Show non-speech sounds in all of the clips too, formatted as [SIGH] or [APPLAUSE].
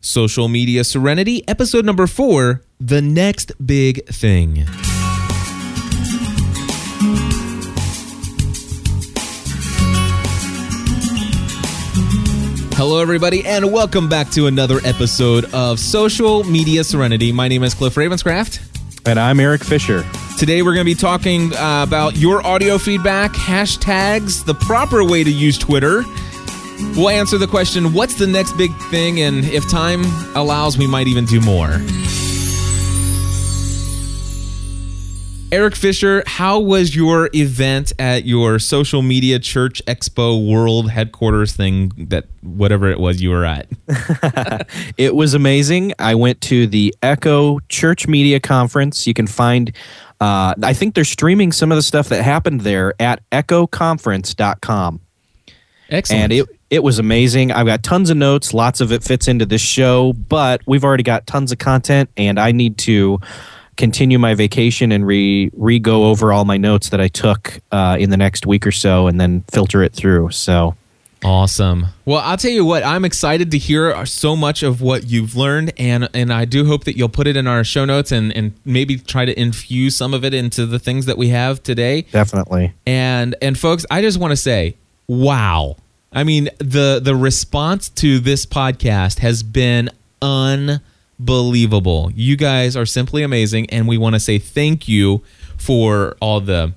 Social Media Serenity, episode number four The Next Big Thing. Hello, everybody, and welcome back to another episode of Social Media Serenity. My name is Cliff Ravenscraft. And I'm Erik Fisher. Today, we're going to be talking uh, about your audio feedback, hashtags, the proper way to use Twitter. We'll answer the question what's the next big thing? And if time allows, we might even do more. Erik Fisher, how was your event at your social media church expo world headquarters thing that whatever it was you were at? [LAUGHS] it was amazing. I went to the Echo Church Media Conference. You can find uh, I think they're streaming some of the stuff that happened there at echoconference.com. Excellent. And it it was amazing. I've got tons of notes. Lots of it fits into this show, but we've already got tons of content, and I need to continue my vacation and re re go over all my notes that I took uh, in the next week or so, and then filter it through. So Awesome. Well, I'll tell you what, I'm excited to hear so much of what you've learned and and I do hope that you'll put it in our show notes and and maybe try to infuse some of it into the things that we have today. Definitely. And and folks, I just want to say, wow. I mean, the the response to this podcast has been unbelievable. You guys are simply amazing and we want to say thank you for all the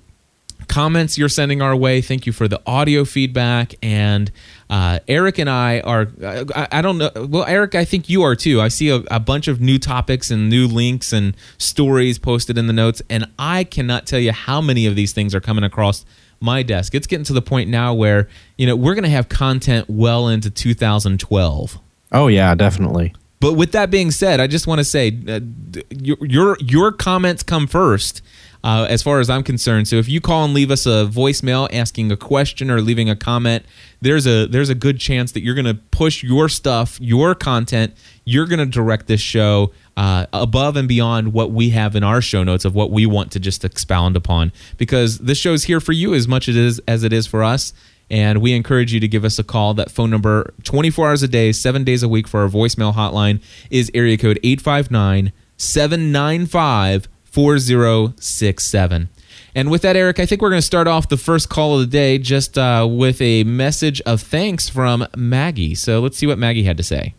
comments you're sending our way. Thank you for the audio feedback. And uh, Erik and I are, I, I, don't know. Well, Erik, I think you are too. I see a, a, bunch of new topics and new links and stories posted in the notes. And I cannot tell you how many of these things are coming across my desk. It's getting to the point now where, you know, we're going to have content well into 2012. Oh, yeah, definitely. But with that being said, I just want to say uh, your, your your comments come first uh, as far as I'm concerned. So if you call and leave us a voicemail asking a question or leaving a comment, there's a there's a good chance that you're going to push your stuff, your content. You're going to direct this show uh, above and beyond what we have in our show notes of what we want to just expound upon, because this show is here for you as much as it is as it is for us. And we encourage you to give us a call. That phone number, 24 hours a day, seven days a week for our voicemail hotline, is area code 859 795 4067. And with that, Erik, I think we're going to start off the first call of the day just uh, with a message of thanks from Maggie. So let's see what Maggie had to say.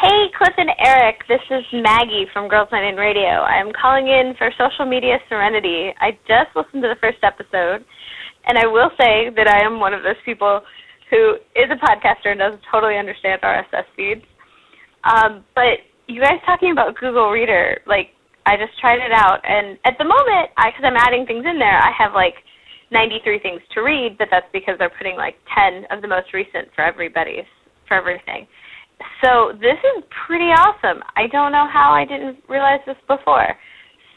Hey, Cliff and Erik. This is Maggie from Girls Night in Radio. I'm calling in for Social Media Serenity. I just listened to the first episode, and I will say that I am one of those people who is a podcaster and doesn't totally understand RSS feeds. Um, but you guys talking about Google Reader, like I just tried it out, and at the moment, because I'm adding things in there, I have like 93 things to read, but that's because they're putting like 10 of the most recent for everybody's for everything. So this is pretty awesome. I don't know how I didn't realize this before.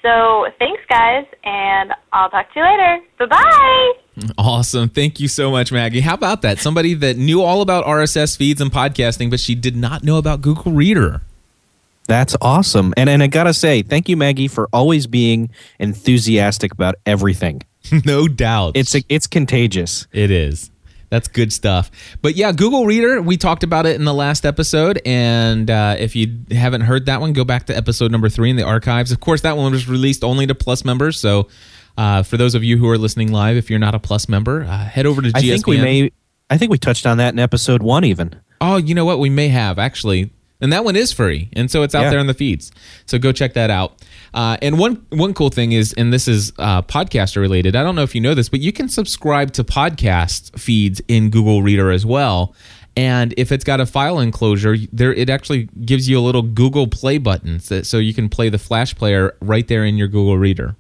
So thanks, guys, and I'll talk to you later. Bye bye. Awesome. Thank you so much, Maggie. How about that? Somebody that knew all about RSS feeds and podcasting, but she did not know about Google Reader. That's awesome. And and I gotta say, thank you, Maggie, for always being enthusiastic about everything. [LAUGHS] no doubt. It's a, it's contagious. It is. That's good stuff. But yeah, Google Reader, we talked about it in the last episode. And uh, if you haven't heard that one, go back to episode number three in the archives. Of course, that one was released only to Plus members. So uh, for those of you who are listening live, if you're not a Plus member, uh, head over to GSPN. I think we may. I think we touched on that in episode one, even. Oh, you know what? We may have actually and that one is free, and so it's out yeah. there in the feeds. So go check that out. Uh, and one one cool thing is, and this is uh, podcaster related. I don't know if you know this, but you can subscribe to podcast feeds in Google Reader as well. And if it's got a file enclosure, there it actually gives you a little Google Play button, so you can play the Flash player right there in your Google Reader.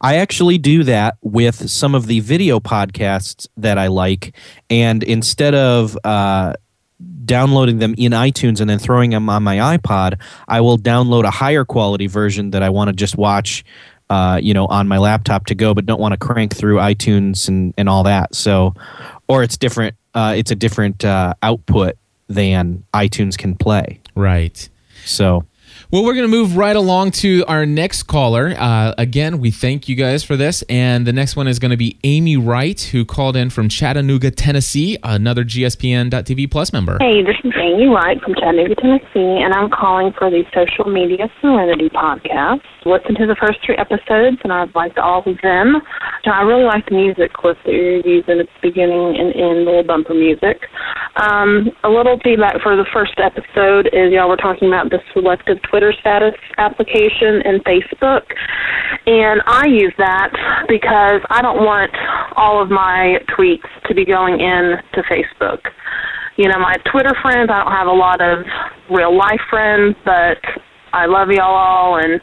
I actually do that with some of the video podcasts that I like, and instead of uh, downloading them in iTunes and then throwing them on my iPod, I will download a higher quality version that I want to just watch, uh, you know, on my laptop to go, but don't want to crank through iTunes and, and all that. So, or it's different. Uh, it's a different uh, output than iTunes can play. Right. So Well, we're going to move right along to our next caller. Uh, again, we thank you guys for this. And the next one is going to be Amy Wright, who called in from Chattanooga, Tennessee, another GSPN.TV Plus member. Hey, this is Amy Wright from Chattanooga, Tennessee, and I'm calling for the Social Media Serenity podcast. Listen to the first three episodes, and I've liked all of them. I really like the music clip that you're using at the beginning and end, little bumper music. Um, a little feedback for the first episode is y'all were talking about the selective Twitter Twitter status application and Facebook. And I use that because I don't want all of my tweets to be going in to Facebook. You know, my Twitter friends, I don't have a lot of real life friends, but I love y'all all and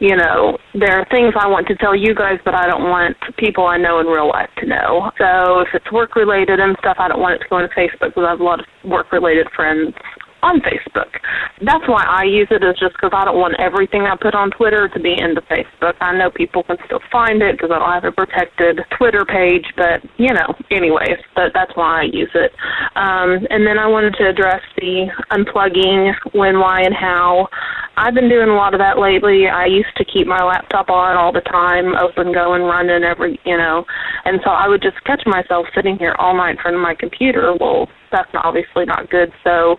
you know, there are things I want to tell you guys but I don't want people I know in real life to know. So if it's work related and stuff I don't want it to go into Facebook because I have a lot of work related friends on Facebook. That's why I use it is just because I don't want everything I put on Twitter to be into Facebook. I know people can still find it because I don't have a protected Twitter page, but you know, anyways, but that's why I use it. Um, and then I wanted to address the unplugging when, why, and how. I've been doing a lot of that lately. I used to keep my laptop on all the time, open, going, running every, you know, and so I would just catch myself sitting here all night in front of my computer. Well, that's obviously not good. So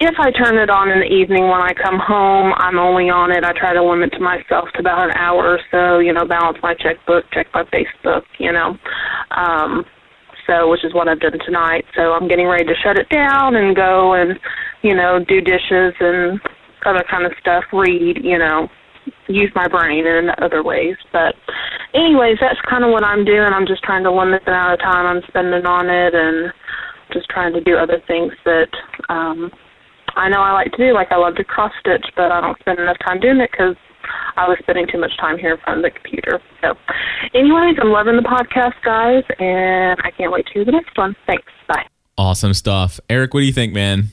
if I turn it on in the evening when I come home, I'm only on it. I try to limit to myself to about an hour or so, you know, balance my checkbook, check my Facebook, you know. Um so which is what I've done tonight. So I'm getting ready to shut it down and go and, you know, do dishes and other kind of stuff, read, you know, use my brain in other ways. But anyways, that's kind of what I'm doing. I'm just trying to limit the amount of time I'm spending on it and just trying to do other things that um I know I like to do. Like I love to cross stitch, but I don't spend enough time doing it because I was spending too much time here in front of the computer. So, anyways, I'm loving the podcast, guys, and I can't wait to hear the next one. Thanks. Bye. Awesome stuff, Erik. What do you think, man?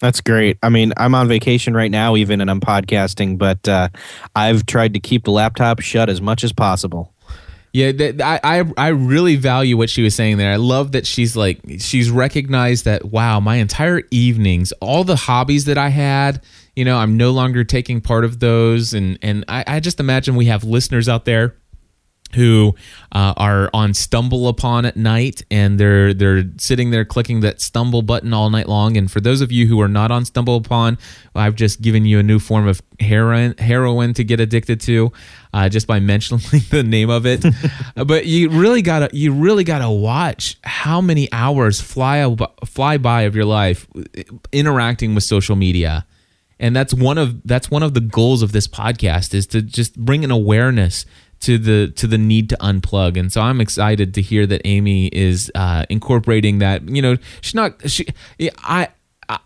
That's great. I mean, I'm on vacation right now, even, and I'm podcasting, but uh, I've tried to keep the laptop shut as much as possible. Yeah, I, I I really value what she was saying there. I love that she's like she's recognized that wow, my entire evenings, all the hobbies that I had, you know, I'm no longer taking part of those, and and I, I just imagine we have listeners out there who uh, are on StumbleUpon at night and they're they're sitting there clicking that stumble button all night long. And for those of you who are not on StumbleUpon i've just given you a new form of heroin heroin to get addicted to uh, just by [LAUGHS] mentioning the name of it. [LAUGHS] But you really gotta you really gotta watch how many hours fly fly by of your life interacting with social media. And that's one of that's one of the goals of this podcast is to just bring an awareness to the to the need to unplug and so i'm excited to hear that amy is uh, incorporating that you know she's not she i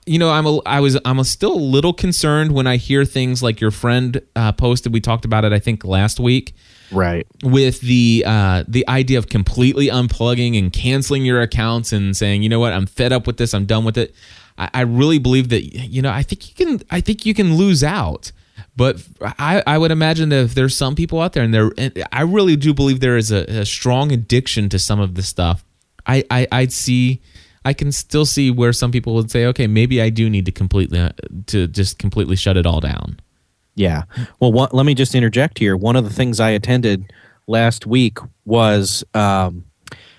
you know, I'm a, I was, I'm a still a little concerned when I hear things like your friend uh, posted. We talked about it, I think, last week. Right. With the uh, the idea of completely unplugging and canceling your accounts and saying, you know what, I'm fed up with this. I'm done with it. I, I really believe that, you know, I think you can, I think you can lose out. But I, I would imagine that if there's some people out there, and there, and I really do believe there is a, a strong addiction to some of this stuff. I, I, I'd see, I can still see where some people would say, okay, maybe I do need to completely, uh, to just completely shut it all down. Yeah. Well, what, let me just interject here. One of the things I attended last week was um,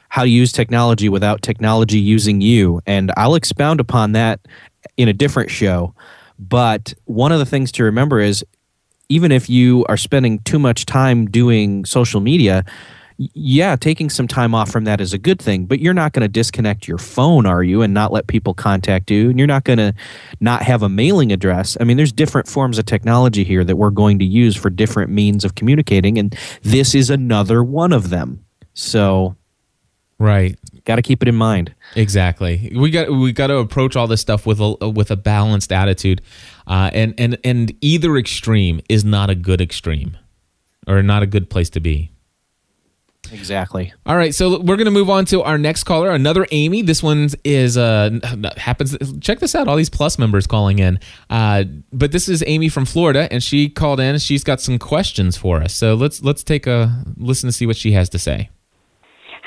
how to use technology without technology using you, and I'll expound upon that in a different show. But one of the things to remember is even if you are spending too much time doing social media, yeah, taking some time off from that is a good thing, but you're not going to disconnect your phone, are you, and not let people contact you? And you're not going to not have a mailing address. I mean, there's different forms of technology here that we're going to use for different means of communicating, and this is another one of them. So, right, got to keep it in mind. Exactly. We got we got to approach all this stuff with a with a balanced attitude, uh, and and and either extreme is not a good extreme, or not a good place to be. Exactly. All right, so we're gonna move on to our next caller, another Amy. This one is uh happens. Check this out, all these plus members calling in. Uh, but this is Amy from Florida, and she called in. She's got some questions for us. So let's let's take a listen to see what she has to say.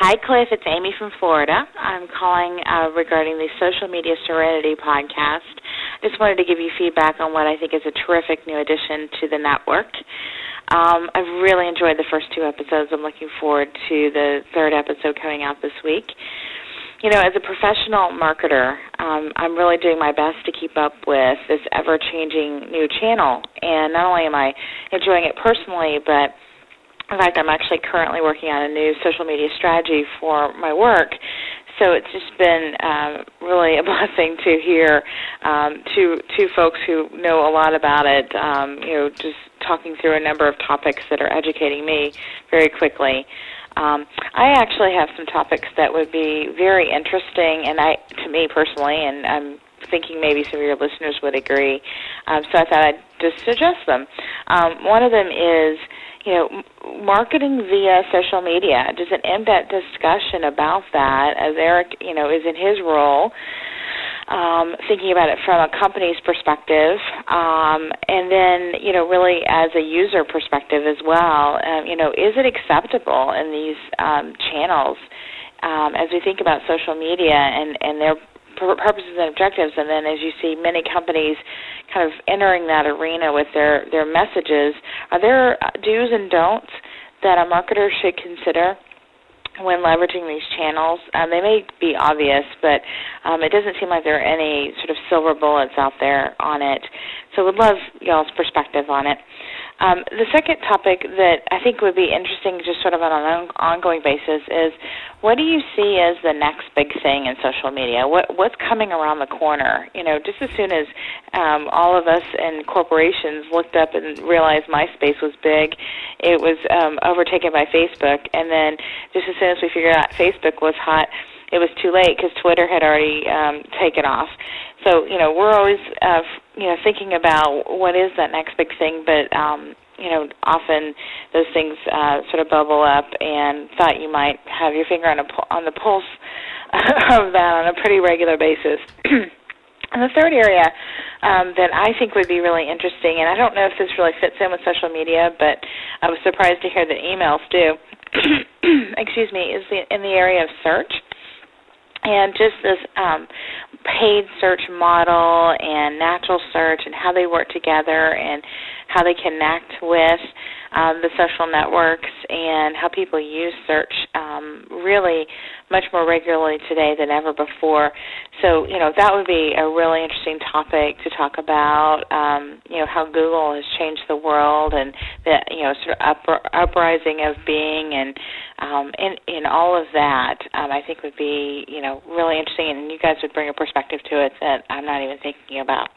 Hi, Cliff. It's Amy from Florida. I'm calling uh, regarding the Social Media Serenity podcast. just wanted to give you feedback on what I think is a terrific new addition to the network. Um, I've really enjoyed the first two episodes. I'm looking forward to the third episode coming out this week. You know, as a professional marketer, um, I'm really doing my best to keep up with this ever changing new channel. And not only am I enjoying it personally, but in fact, I'm actually currently working on a new social media strategy for my work. So it's just been um, really a [LAUGHS] blessing to hear um, two two folks who know a lot about it. Um, you know, just talking through a number of topics that are educating me very quickly. Um, I actually have some topics that would be very interesting, and I, to me personally, and I'm thinking maybe some of your listeners would agree. Um, so I thought I'd just suggest them. Um, one of them is you know, marketing via social media. Just an in-depth discussion about that, as Erik, you know, is in his role, um, thinking about it from a company's perspective, um, and then, you know, really as a user perspective as well. Um, you know, is it acceptable in these um, channels? Um, as we think about social media and, and their purposes and objectives, and then as you see many companies kind of entering that arena with their their messages, are there do's and don'ts that a marketer should consider? when leveraging these channels. Um, they may be obvious, but um, it doesn't seem like there are any sort of silver bullets out there on it. So, would love y'all's perspective on it. Um, the second topic that I think would be interesting, just sort of on an ongoing basis, is what do you see as the next big thing in social media? What what's coming around the corner? You know, just as soon as um, all of us in corporations looked up and realized MySpace was big, it was um, overtaken by Facebook, and then just as soon as we figured out Facebook was hot, it was too late because Twitter had already um, taken off. So you know, we're always uh, you know thinking about what is that next big thing, but um, you know, often those things uh, sort of bubble up, and thought you might have your finger on a on the pulse [LAUGHS] of that on a pretty regular basis. [CLEARS THROAT] and the third area um, that I think would be really interesting, and I don't know if this really fits in with social media, but I was surprised to hear that emails do. [CLEARS THROAT] excuse me, is the, in the area of search and just this um, paid search model and natural search and how they work together and how they connect with um, the social networks and how people use search um, really much more regularly today than ever before. So, you know, that would be a really interesting topic to talk about. Um, you know, how Google has changed the world and the you know sort of up, uprising of Bing and um, in in all of that. Um, I think would be you know really interesting, and you guys would bring a perspective to it that I'm not even thinking about.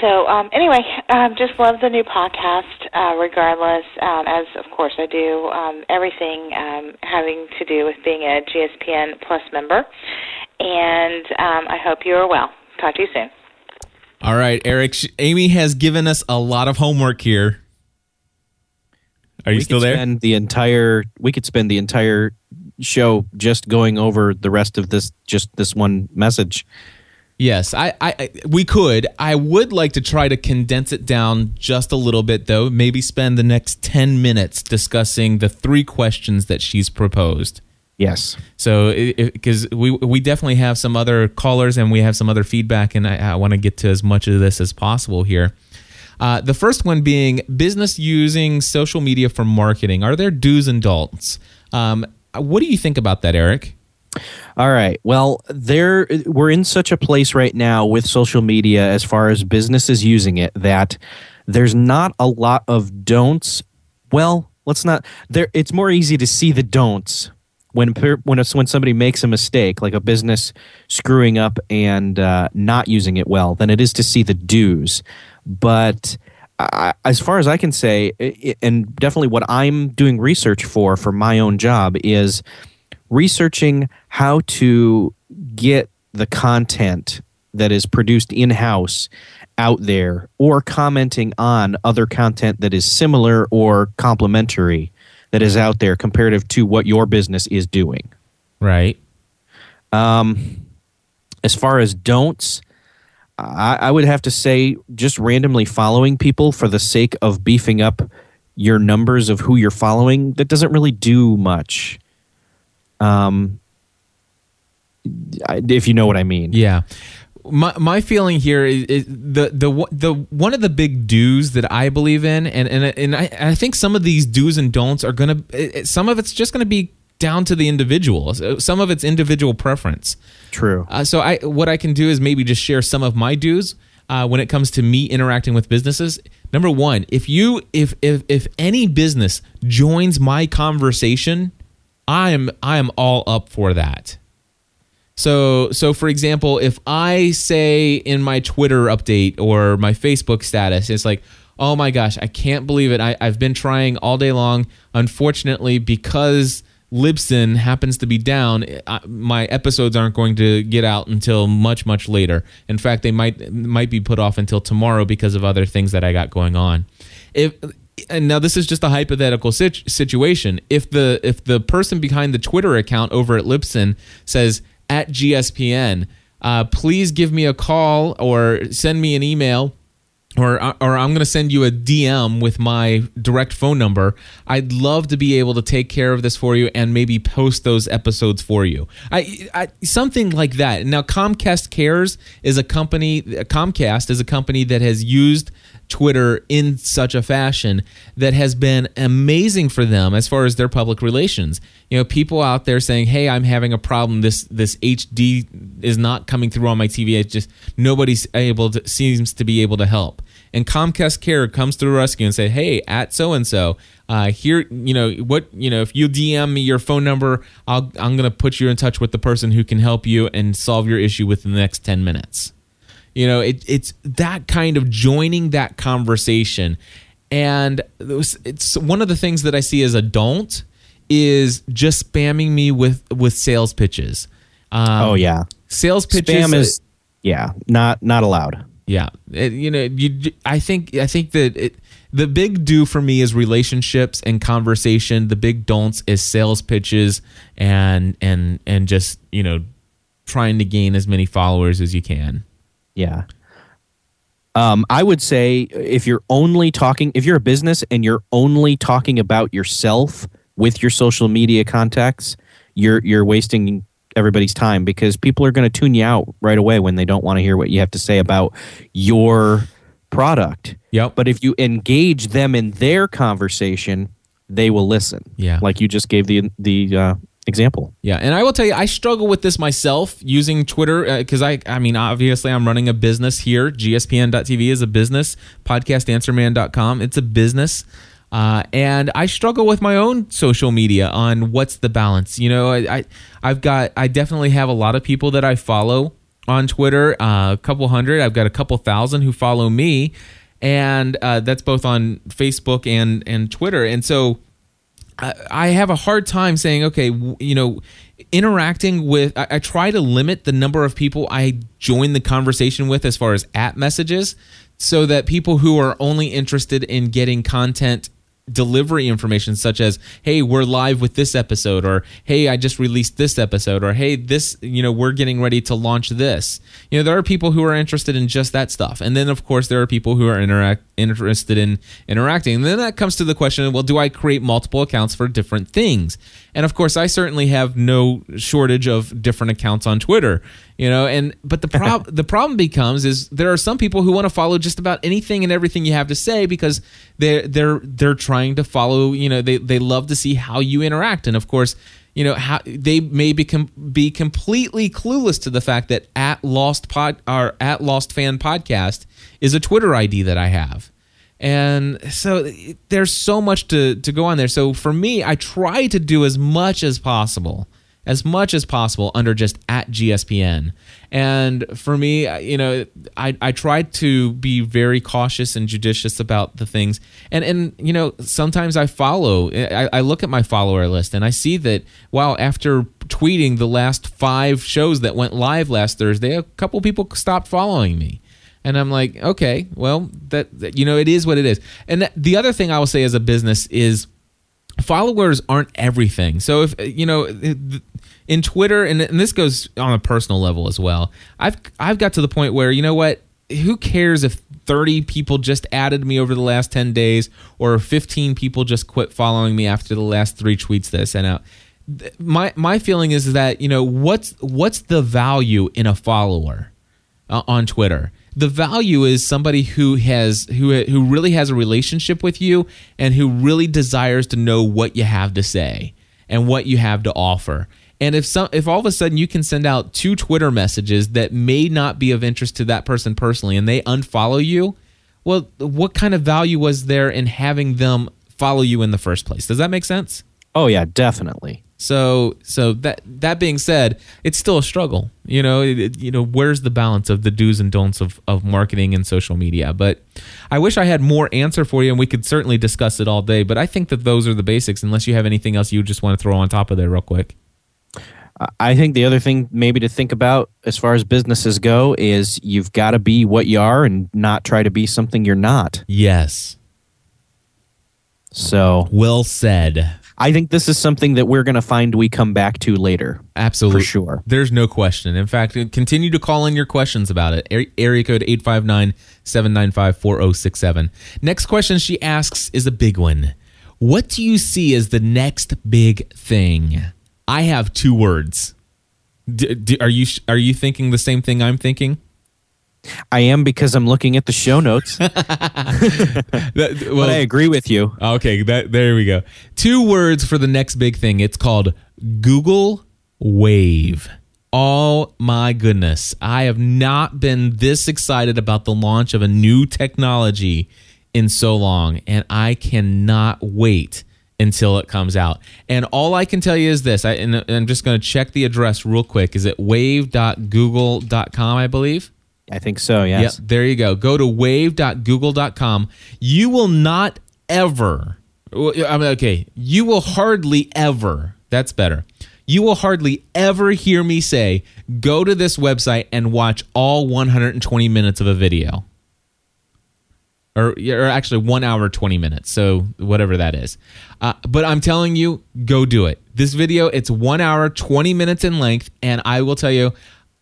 So um, anyway, um, just love the new podcast. Uh, regardless, um, as of course I do um, everything um, having to do with being a GSPN Plus member, and um, I hope you are well. Talk to you soon. All right, Erik. Amy has given us a lot of homework here. Are you we still there? Spend the entire we could spend the entire show just going over the rest of this just this one message. Yes, I, I, we could. I would like to try to condense it down just a little bit, though. Maybe spend the next ten minutes discussing the three questions that she's proposed. Yes. So, because we we definitely have some other callers and we have some other feedback, and I, I want to get to as much of this as possible here. Uh, the first one being business using social media for marketing. Are there do's and don'ts? Um, what do you think about that, Erik? All right. Well, there we're in such a place right now with social media as far as businesses using it that there's not a lot of don'ts. Well, let's not there it's more easy to see the don'ts when when when somebody makes a mistake like a business screwing up and uh, not using it well than it is to see the do's. But I, as far as I can say, and definitely what I'm doing research for for my own job is researching how to get the content that is produced in house out there or commenting on other content that is similar or complementary that is out there comparative to what your business is doing. Right. Um, as far as don'ts, I, I would have to say just randomly following people for the sake of beefing up your numbers of who you're following, that doesn't really do much. Um, if you know what I mean. Yeah. my my feeling here is, is the the the one of the big do's that I believe in, and and and I, I think some of these do's and don'ts are gonna. Some of it's just gonna be down to the individual. Some of it's individual preference. True. Uh, so I what I can do is maybe just share some of my do's uh, when it comes to me interacting with businesses. Number one, if you if if if any business joins my conversation, I am I am all up for that. So so for example, if I say in my Twitter update or my Facebook status, it's like, oh my gosh, I can't believe it. I, I've been trying all day long. Unfortunately, because Libsyn happens to be down, my episodes aren't going to get out until much much later. In fact, they might might be put off until tomorrow because of other things that I got going on. If and now this is just a hypothetical situ- situation. If the if the person behind the Twitter account over at Libsyn says at GSPN, uh, please give me a call or send me an email or or I'm going to send you a DM with my direct phone number. I'd love to be able to take care of this for you and maybe post those episodes for you. I, I something like that. Now Comcast Cares is a company Comcast is a company that has used Twitter in such a fashion that has been amazing for them as far as their public relations. You know, people out there saying, "Hey, I'm having a problem. This this HD is not coming through on my TV. It's just nobody's able to seems to be able to help." And Comcast Care comes to the rescue and say, "Hey, at so and so, here, you know what, you know, if you DM me your phone number, I'll I'm gonna put you in touch with the person who can help you and solve your issue within the next ten minutes." You know, it, it's that kind of joining that conversation. And it's one of the things that I see as a don't is just spamming me with with sales pitches. Um, oh yeah, sales pitches. Spam is yeah, not not allowed. Yeah, it, you know, you. I think I think that it, the big do for me is relationships and conversation. The big don'ts is sales pitches and and and just you know trying to gain as many followers as you can. Yeah. Um, I would say if you're only talking, if you're a business and you're only talking about yourself with your social media contacts, you're you're wasting everybody's time because people are going to tune you out right away when they don't want to hear what you have to say about your product. Yep. But if you engage them in their conversation, they will listen. Yeah. Like you just gave the the uh, example. Yeah, and I will tell you, I struggle with this myself using Twitter because uh, I, I mean, obviously, I'm running a business here. GSPN.TV is a business. PodcastAnswerman.com, it's a business. Uh, and I struggle with my own social media on what's the balance. You know, I, I I've got I definitely have a lot of people that I follow on Twitter, uh, a couple hundred. I've got a couple thousand who follow me, and uh, that's both on Facebook and and Twitter. And so I have a hard time saying, okay, you know, interacting with, I, I, try to limit the number of people I join the conversation with as far as at messages so that people who are only interested in getting content delivery information such as hey we're live with this episode or hey i just released this episode or hey this you know we're getting ready to launch this. You know there are people who are interested in just that stuff. And then of course there are people who are interact interested in interacting. And then that comes to the question well do i create multiple accounts for different things? And of course i certainly have no shortage of different accounts on twitter you know and but the prob- [LAUGHS] the problem becomes is there are some people who want to follow just about anything and everything you have to say because they're they're they're trying to follow you know they they love to see how you interact. And of course you know how they may become be completely clueless to the fact that at lost pod or at lost fan podcast is a twitter id that i have. And so there's so much to to go on there. So for me i try to do as much as possible as much as possible under just at GSPN. And for me, you know, I, I try to be very cautious and judicious about the things. And, and you know, sometimes I follow, I, I look at my follower list and I see that, wow, after tweeting the last five shows that went live last Thursday, a couple people stopped following me and I'm like, okay, well, that, that, you know, it is what it is. And the other thing I will say as a business is followers aren't everything. So if you know in Twitter and, and this goes on a personal level as well. I've I've got to the point where you know what who cares if 30 people just added me over the last 10 days or 15 people just quit following me after the last 3 tweets that I sent out. My my feeling is that, you know, what's what's the value in a follower? uh, on Twitter. The value is somebody who has who who really has a relationship with you and who really desires to know what you have to say and what you have to offer. And if some if all of a sudden you can send out two Twitter messages that may not be of interest to that person personally and they unfollow you, well, what kind of value was there in having them follow you in the first place? Does that make sense? Oh yeah, definitely. So so that that being said, it's still a struggle. You know, it, you know, where's the balance of the do's and don'ts of of marketing and social media? But I wish I had more answer for you, and we could certainly discuss it all day. But I think that those are the basics. Unless you have anything else you just want to throw on top of there, real quick. I- I think the other thing maybe to think about as far as businesses go is you've got to be what you are and not try to be something you're not. Yes, So well said. I think this is something that we're going to find we come back to later. Absolutely. For sure. There's no question. In fact, continue to call in your questions about it. Area code 859 795 4067. Next question she asks is a big one. What do you see as the next big thing? I have two words. D- d- are you are you thinking the same thing I'm thinking? I am because I'm looking at the show notes, [LAUGHS] That- [LAUGHS] well, I agree with you. Okay, that there we go. Two words for the next big thing. It's called Google Wave. Oh my goodness. I have not been this excited about the launch of a new technology in so long and I cannot wait until it comes out. And all I can tell you is this, I, and I'm just going to check the address real quick. Is it wave.google.com, I believe? I think so. Yes. Yep, there you go. Go to wave.google.com. You will not ever, I mean, okay, you will hardly ever, that's better. You will hardly ever hear me say, go to this website and watch all 120 minutes of a video. Or, or actually, one hour, 20 minutes. So, whatever that is. Uh, but I'm telling you, go do it. This video, it's one hour, 20 minutes in length. And I will tell you,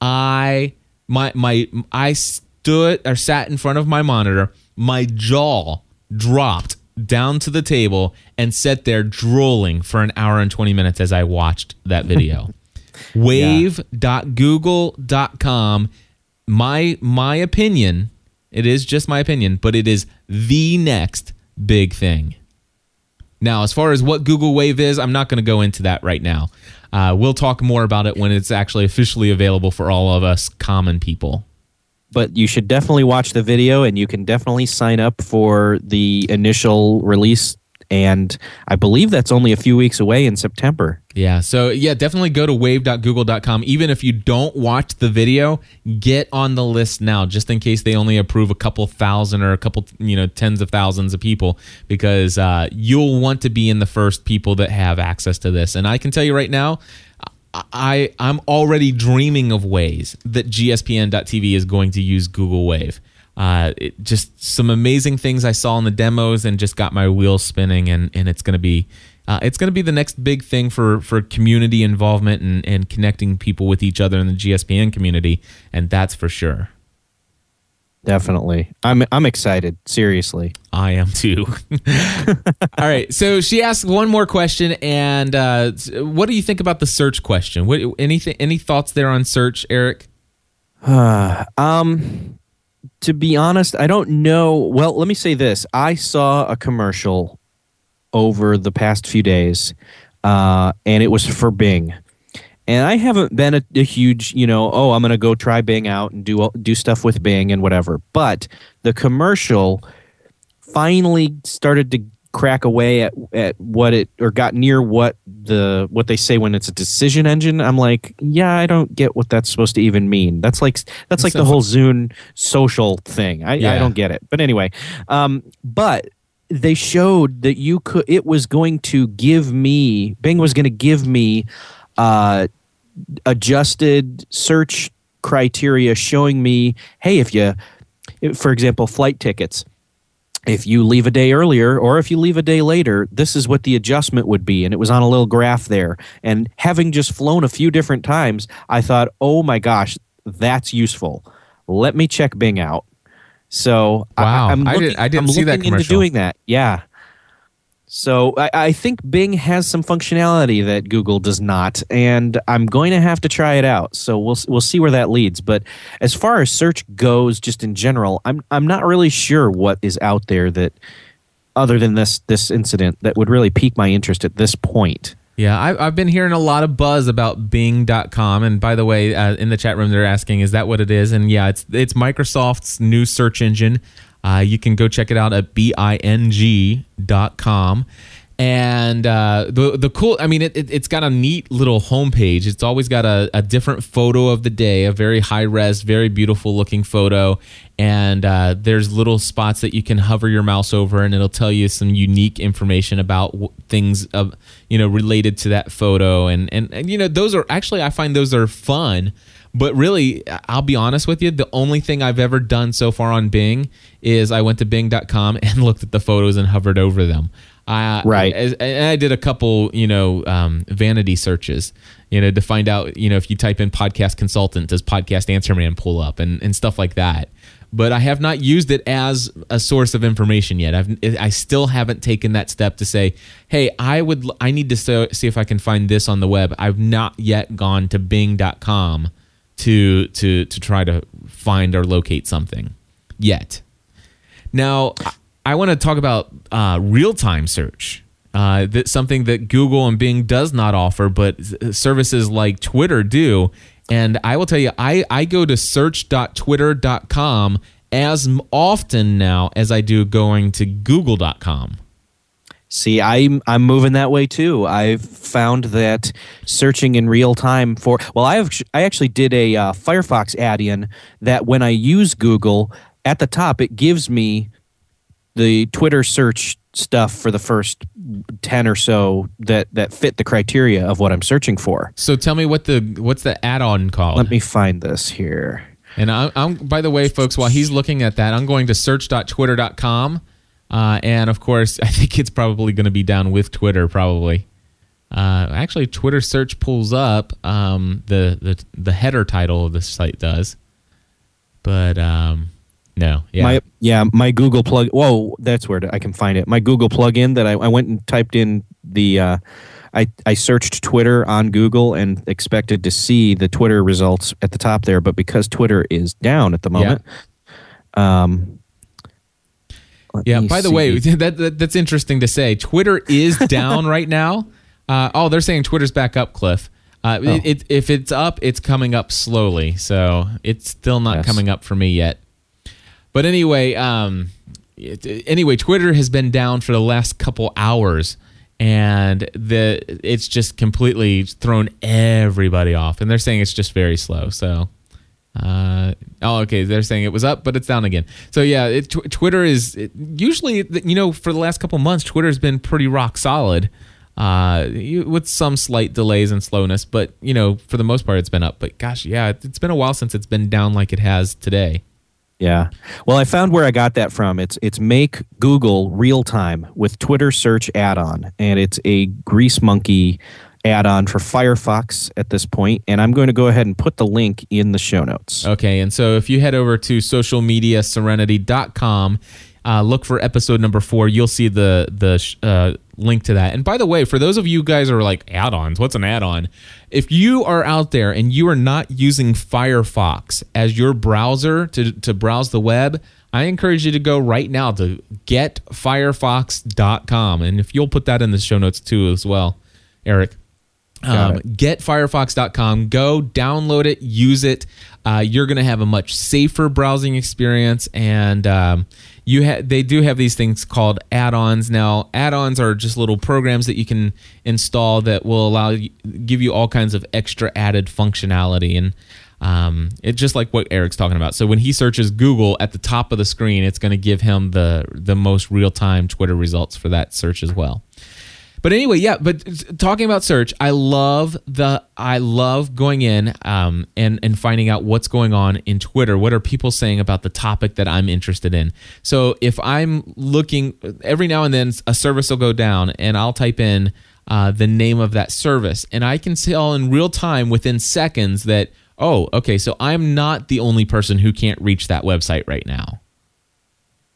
I my my I stood or sat in front of my monitor, my jaw dropped down to the table and sat there drooling for an hour and 20 minutes as I watched that [LAUGHS] video. wave.google.com my my opinion, it is just my opinion, but it is the next big thing. Now, as far as what Google Wave is, I'm not going to go into that right now. Uh, we'll talk more about it when it's actually officially available for all of us common people. But you should definitely watch the video, and you can definitely sign up for the initial release. And I believe that's only a few weeks away in September. Yeah, so yeah, definitely go to wave.google.com. Even if you don't watch the video, get on the list now, just in case they only approve a couple thousand or a couple, you know, tens of thousands of people, because uh, you'll want to be in the first people that have access to this. And I can tell you right now, I I'm already dreaming of ways that GSPN.TV is going to use Google Wave. Uh, it, just some amazing things I saw in the demos and just got my wheels spinning, and and it's gonna be. Uh, it's going to be the next big thing for, for community involvement and, and connecting people with each other in the GSPN community, and that's for sure. Definitely. I'm I'm excited, seriously. I am too. [LAUGHS] All right. So she asked one more question, and uh, what do you think about the search question? What anything? Any thoughts there on search, Erik? Um to be honest, I don't know. Well, let me say this. I saw a commercial over the past few days, uh, and it was for Bing. And I haven't been a, a huge, you know, oh, I'm going to go try Bing out and do do stuff with Bing and whatever. But the commercial finally started to crack away at, at what it or got near what the what they say when it's a decision engine i'm like yeah i don't get what that's supposed to even mean. That's like that's like the whole zune social thing. I, Yeah. I don't get it. But anyway um but they showed that you could it was going to give me bing was going to give me uh adjusted search criteria showing me hey if you for example flight tickets if you leave a day earlier or if you leave a day later, this is what the adjustment would be. And it was on a little graph there. And having just flown a few different times, I thought, oh my gosh, that's useful. Let me check Bing out. So Wow. I, I'm I looking, didn't- I didn't I'm see that looking into doing that. Yeah. So I, I think Bing has some functionality that Google does not, and I'm going to have to try it out. So we'll we'll see where that leads. But as far as search goes, just in general, I'm I'm not really sure what is out there that, other than this this incident, that would really pique my interest at this point. Yeah, I, I've been hearing a lot of buzz about Bing.com. And by the way, uh, in the chat room, they're asking, "Is that what it is?" And yeah, it's it's Microsoft's new search engine. Uh, you can go check it out at bing.com. And uh, the the cool, I mean, it, it, has got a neat little homepage. It's always got a, a different photo of the day, a very high res, very beautiful looking photo. And uh, there's little spots that you can hover your mouse over, and it'll tell you some unique information about w- things, of, you know, related to that photo. And, and and you know, those are actually I find those are fun but really, I'll be honest with you, the only thing I've ever done so far on Bing is I went to bing.com and [LAUGHS] looked at the photos and hovered over them. Uh, right. And I did a couple, you know, um, vanity searches, you know, to find out, you know, if you type in podcast consultant, does podcast answer man pull up and, and stuff like that. But I have not used it as a source of information yet. I've, I still haven't taken that step to say, hey, I would, I need to see if I can find this on the web. I've not yet gone to bing.com to to to try to find or locate something yet. Now, I want to talk about uh, real time search. Uh, that's something that Google and Bing does not offer, but services like Twitter do. And I will tell you, I, I go to search.twitter.com as often now as I do going to google.com. See, I'm I'm moving that way too. I've found that searching in real time for well, I have I actually did a uh, Firefox add-in that when I use Google at the top it gives me the Twitter search stuff for the first 10 or so that that fit the criteria of what I'm searching for. So tell me what the what's the add-on called? Let me find this here. And I'm, I'm by the way, folks, while he's looking at that, I'm going to search.twitter.com uh, and of course, [LAUGHS] I think it's probably going to be down with Twitter, probably. Uh, actually, Twitter search pulls up um, the, the the header title of the site does, but um, no, yeah, my, yeah, my Google plug. Whoa, that's where I can find it. My Google plugin that I, I went and typed in the. Uh, I, I searched Twitter on Google and expected to see the Twitter results at the top there, but because Twitter is down at the moment, yeah. um, let yeah. By the way, [LAUGHS] that, that, that's interesting to say. Twitter is [LAUGHS] down right now. Uh, oh, they're saying Twitter's back up, Cliff. Uh, oh. it, it, if it's up, it's coming up slowly, so it's still not yes. coming up for me yet. But anyway, um, it, anyway, Twitter has been down for the last couple hours, and the it's just completely thrown everybody off. And they're saying it's just very slow. So uh, oh, okay. They're saying it was up, but it's down again. So yeah, it, tw- Twitter is it, usually you know for the last couple months, Twitter's been pretty rock solid, uh, with some slight delays and slowness. But you know, for the most part, it's been up. But gosh, yeah, it, it's been a while since it's been down like it has today. Yeah. Well, I found where I got that from. It's it's make Google real time with Twitter search add-on, and it's a Grease Monkey add-on for Firefox at this point, and I'm going to go ahead and put the link in the show notes. Okay, and so if you head over to socialmediaserenity.com, uh, look for episode number four. You'll see the the uh, link to that. And by the way, for those of you guys who are like add-ons, what's an add-on? If you are out there and you are not using Firefox as your browser to to browse the web, I encourage you to go right now to getfirefox.com. And if you'll put that in the show notes too as well, Erik. Um, getfirefox.com. Go download it, use it. Uh, you're going to have a much safer browsing experience, and um, you ha- they do have these things called add-ons. Now, add-ons are just little programs that you can install that will allow you, give you all kinds of extra added functionality, and um, it's just like what Erik's talking about. So when he searches Google at the top of the screen, it's going to give him the the most real-time Twitter results for that search as well. But anyway, yeah. But talking about search, I love the I love going in um, and and finding out what's going on in Twitter. What are people saying about the topic that I'm interested in? So if I'm looking every now and then, a service will go down, and I'll type in uh, the name of that service, and I can tell in real time within seconds that oh, okay, so I'm not the only person who can't reach that website right now.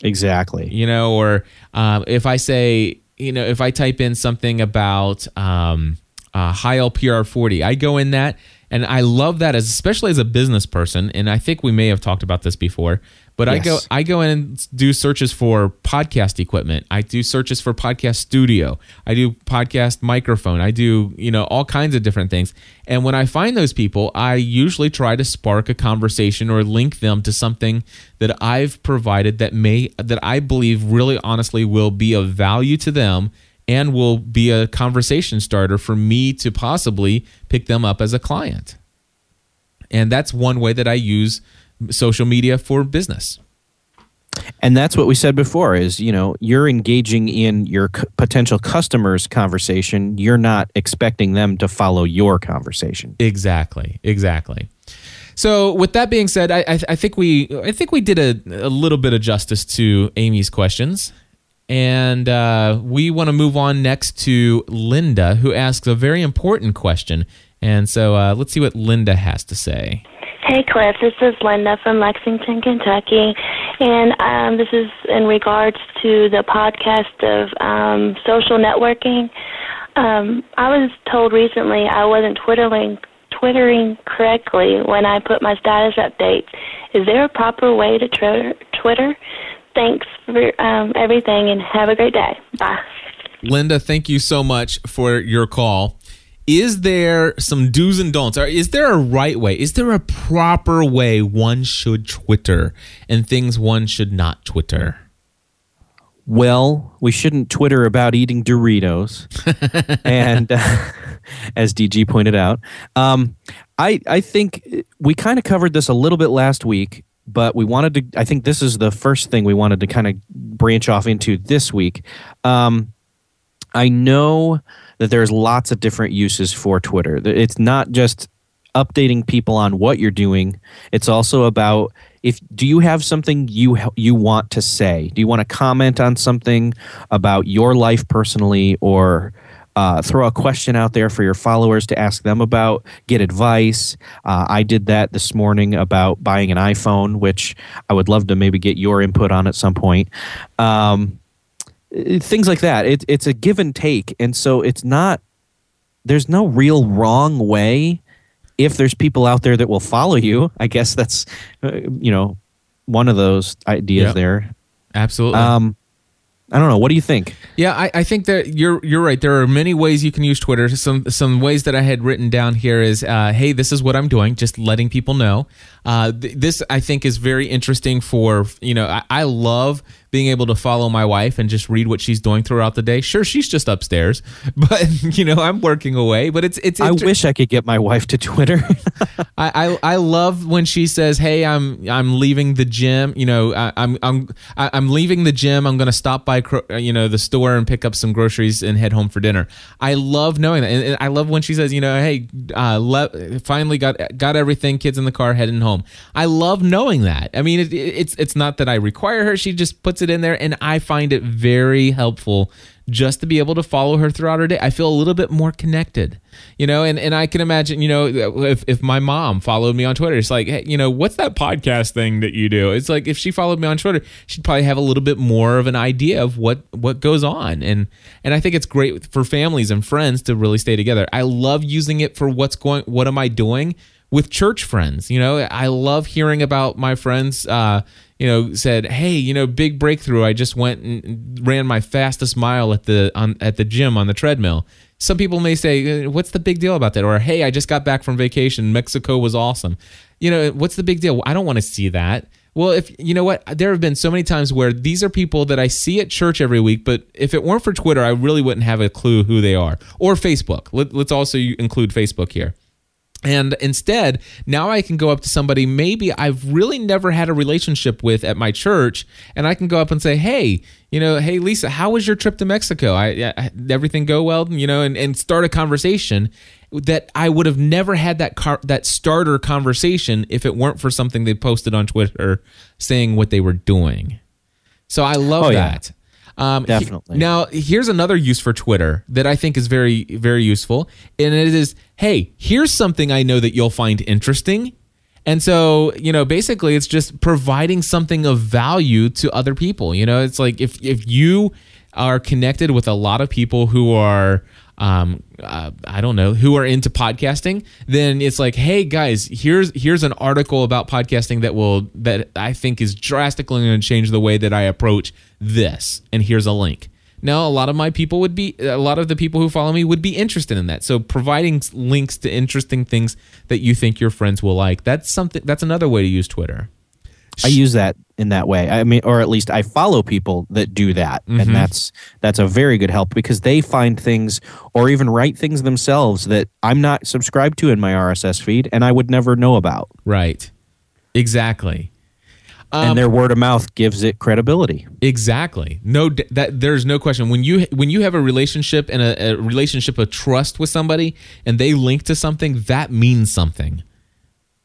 Exactly. You know, or uh, if I say you know, if I type in something about um, uh, Heil PR 40, I go in that and I love that as especially as a business person. And I think we may have talked about this before, but I go I go in and do searches for podcast equipment. I do searches for podcast studio. I do podcast microphone. I do you know all kinds of different things. And when I find those people, I usually try to spark a conversation or link them to something that I've provided that may that I believe really honestly will be of value to them and will be a conversation starter for me to possibly pick them up as a client. And that's one way that I use social media for business. And that's what we said before is, you know, you're engaging in your c- potential customers' conversation. You're not expecting them to follow your conversation. Exactly. Exactly. So, with that being said, I, I, I think we I think we did a, a little bit of justice to Amy's questions, and uh, we want to move on next to Linda, who asks a very important question. And so, uh, let's see what Linda has to say. Hey, Cliff. This is Linda from Lexington, Kentucky, and um, this is in regards to the podcast of um, social networking. Um, I was told recently I wasn't twittering twittering correctly when I put my status updates. Is there a proper way to twitter? Twitter? Thanks for um, everything, and have a great day. Bye. Linda, thank you so much for your call. Is there some do's and don'ts? Or is there a right way? Is there a proper way one should Twitter and things one should not Twitter? Well, we shouldn't Twitter about eating Doritos, [LAUGHS] and uh, [LAUGHS] as DG pointed out, um, I I think we kind of covered this a little bit last week, but we wanted to. I think this is the first thing we wanted to kind of branch off into this week. Um, I know that there's lots of different uses for Twitter. It's not just updating people on what you're doing. It's also about if do you have something you you want to say? Do you want to comment on something about your life personally or uh, throw a question out there for your followers to ask them about, get advice. Uh, I did that this morning about buying an iPhone, which I would love to maybe get your input on at some point. Um, uh, things like that. It, it's a give and take, and so it's not. There's no real wrong way. If there's people out there that will follow you, I guess that's, uh, you know, one of those ideas Yep. there. Absolutely. Um, I don't know. What do you think? Yeah, I, I think that you're you're right. There are many ways you can use Twitter. Some some ways that I had written down here is, uh, hey, this is what I'm doing, just letting people know. Uh, th- this I think is very interesting for you know. I, I love being able to follow my wife and just read what she's doing throughout the day. Sure, she's just upstairs, [LAUGHS] but you know I'm working away. But it's it's. I wish I could get my wife to Twitter. [LAUGHS] I, I I love when she says, "Hey, I'm I'm leaving the gym. You know, I, I'm I'm I'm leaving the gym. I'm going to stop by, uh, you know, the store and pick up some groceries and head home for dinner." I love knowing that, and, and I love when she says, "You know, hey, uh, le- finally got got everything. Kids in the car, heading home." I love knowing that. I mean, it, it's it's not that I require her. She just puts it in there, and I find it very helpful just to be able to follow her throughout her day. I feel a little bit more connected, you know, and, and I can imagine, you know, if, if my mom followed me on Twitter, it's like, hey, you know, what's that podcast thing that you do? It's like if she followed me on Twitter, she'd probably have a little bit more of an idea of what what goes on. And and I think it's great for families and friends to really stay together. I love using it for what's going what am I doing with church friends. You know, I love hearing about my friends uh you know said hey you know big breakthrough. I just went and ran my fastest mile at the on at the gym on the treadmill. Some people may say "Uh, what's the big deal about that? Or hey i just got back from vacation. Mexico was awesome. You know what's the big deal? I don't want to see that. Well if you know what? There have been so many times where these are people that i see at church every week but if it weren't for twitter i really wouldn't have a clue who they are. Or facebook. Let, let's also include facebook here and instead, now I can go up to somebody maybe I've really never had a relationship with at my church, and I can go up and say, "Hey, you know, hey Lisa, how was your trip to Mexico? I, I everything go well, you know?" And, and start a conversation that I would have never had that car, that starter conversation if it weren't for something they posted on Twitter saying what they were doing. So I love Oh, yeah. that. Um, he- Definitely. now, here's another use for Twitter that I think is very, very useful, and it is, hey, here's something I know that you'll find interesting, and so you know, basically, it's just providing something of value to other people. You know, it's like if if you are connected with a lot of people who are um, uh, I don't know who are into podcasting, then it's like, hey guys, here's here's an article about podcasting that will that I think is drastically going to change the way that I approach this, and here's a link. Now, a lot of my people would be, a lot of the people who follow me would be interested in that. So, providing links to interesting things that you think your friends will like, that's something, that's another way to use Twitter. I use that in that way. I mean, or at least I follow people that do that, Mm-hmm. and that's that's a very good help because they find things or even write things themselves that I'm not subscribed to in my RSS feed, and I would never know about. Right. Exactly. Um, and their word of mouth gives it credibility. Exactly. No, that there's no question. When you when you have a relationship and a, a relationship of trust with somebody, and they link to something, that means something.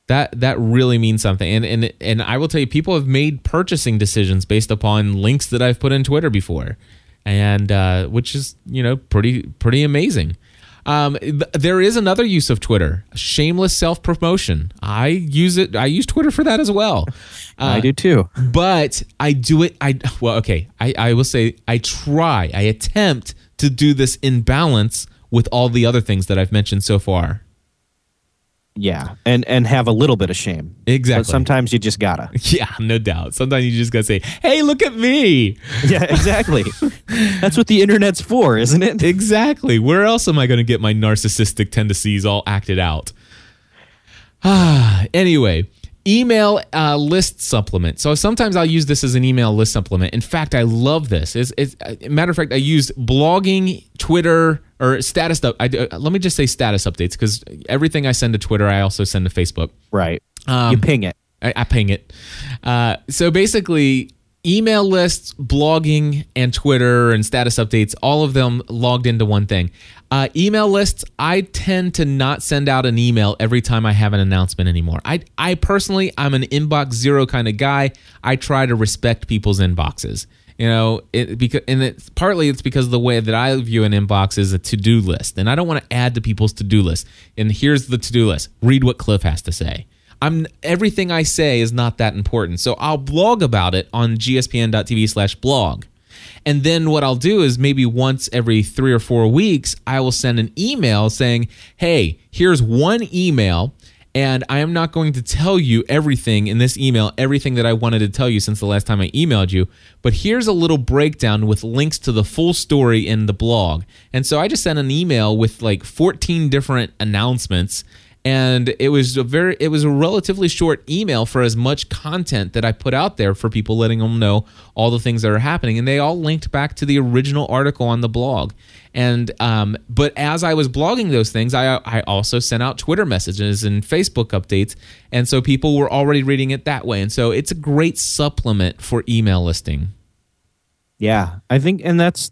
That that really means something. And and and I will tell you, people have made purchasing decisions based upon links that I've put in Twitter before, and uh, which is you know pretty pretty amazing. Um, th- there is another use of Twitter: shameless self promotion. I use it. I use Twitter for that as well. [LAUGHS] I do too. but I do it. I well, okay. I, I will say I try. I attempt to do this in balance with all the other things that I've mentioned so far. Yeah, and and have a little bit of shame. Exactly. But sometimes you just gotta. [LAUGHS] Yeah, no doubt. Sometimes you just gotta say, "Hey, look at me." [LAUGHS] Yeah, exactly. That's what the internet's for, isn't it? Exactly. Where else am I going to get my narcissistic tendencies all acted out? Ah, [SIGHS] anyway, email uh, list supplement. So sometimes I'll use this as an email list supplement. In fact, I love this. It's, it's, uh, matter of fact, I use blogging, Twitter, or status. Up, I, uh, let me just say status updates because everything I send to Twitter, I also send to Facebook. Right. Um, you ping it. I, I ping it. Uh, so basically, email lists, blogging, and Twitter and status updates, all of them logged into one thing. Uh, email lists, I tend to not send out an email every time I have an announcement anymore. I, I personally, I'm an inbox zero kind of guy. I try to respect people's inboxes. You know, it because and it's partly it's because the way that I view an inbox is a to-do list, and I don't want to add to people's to-do list. And here's the to-do list: read what Cliff has to say. I'm everything I say is not that important. So I'll blog about it on gspn.tv slash blog. And then what I'll do is maybe once every three or four weeks, I will send an email saying, Hey, here's one email. And I am not going to tell you everything in this email, everything that I wanted to tell you since the last time I emailed you. But here's a little breakdown with links to the full story in the blog. And so I just sent an email with like 14 different announcements and it was a very it was a relatively short email for as much content that I put out there for people letting them know all the things that are happening. And they all linked back to the original article on the blog. And um, but as I was blogging those things I I also sent out Twitter messages and Facebook updates. And so people were already reading it that way. And so it's a great supplement for email listing. Yeah, I think, and that's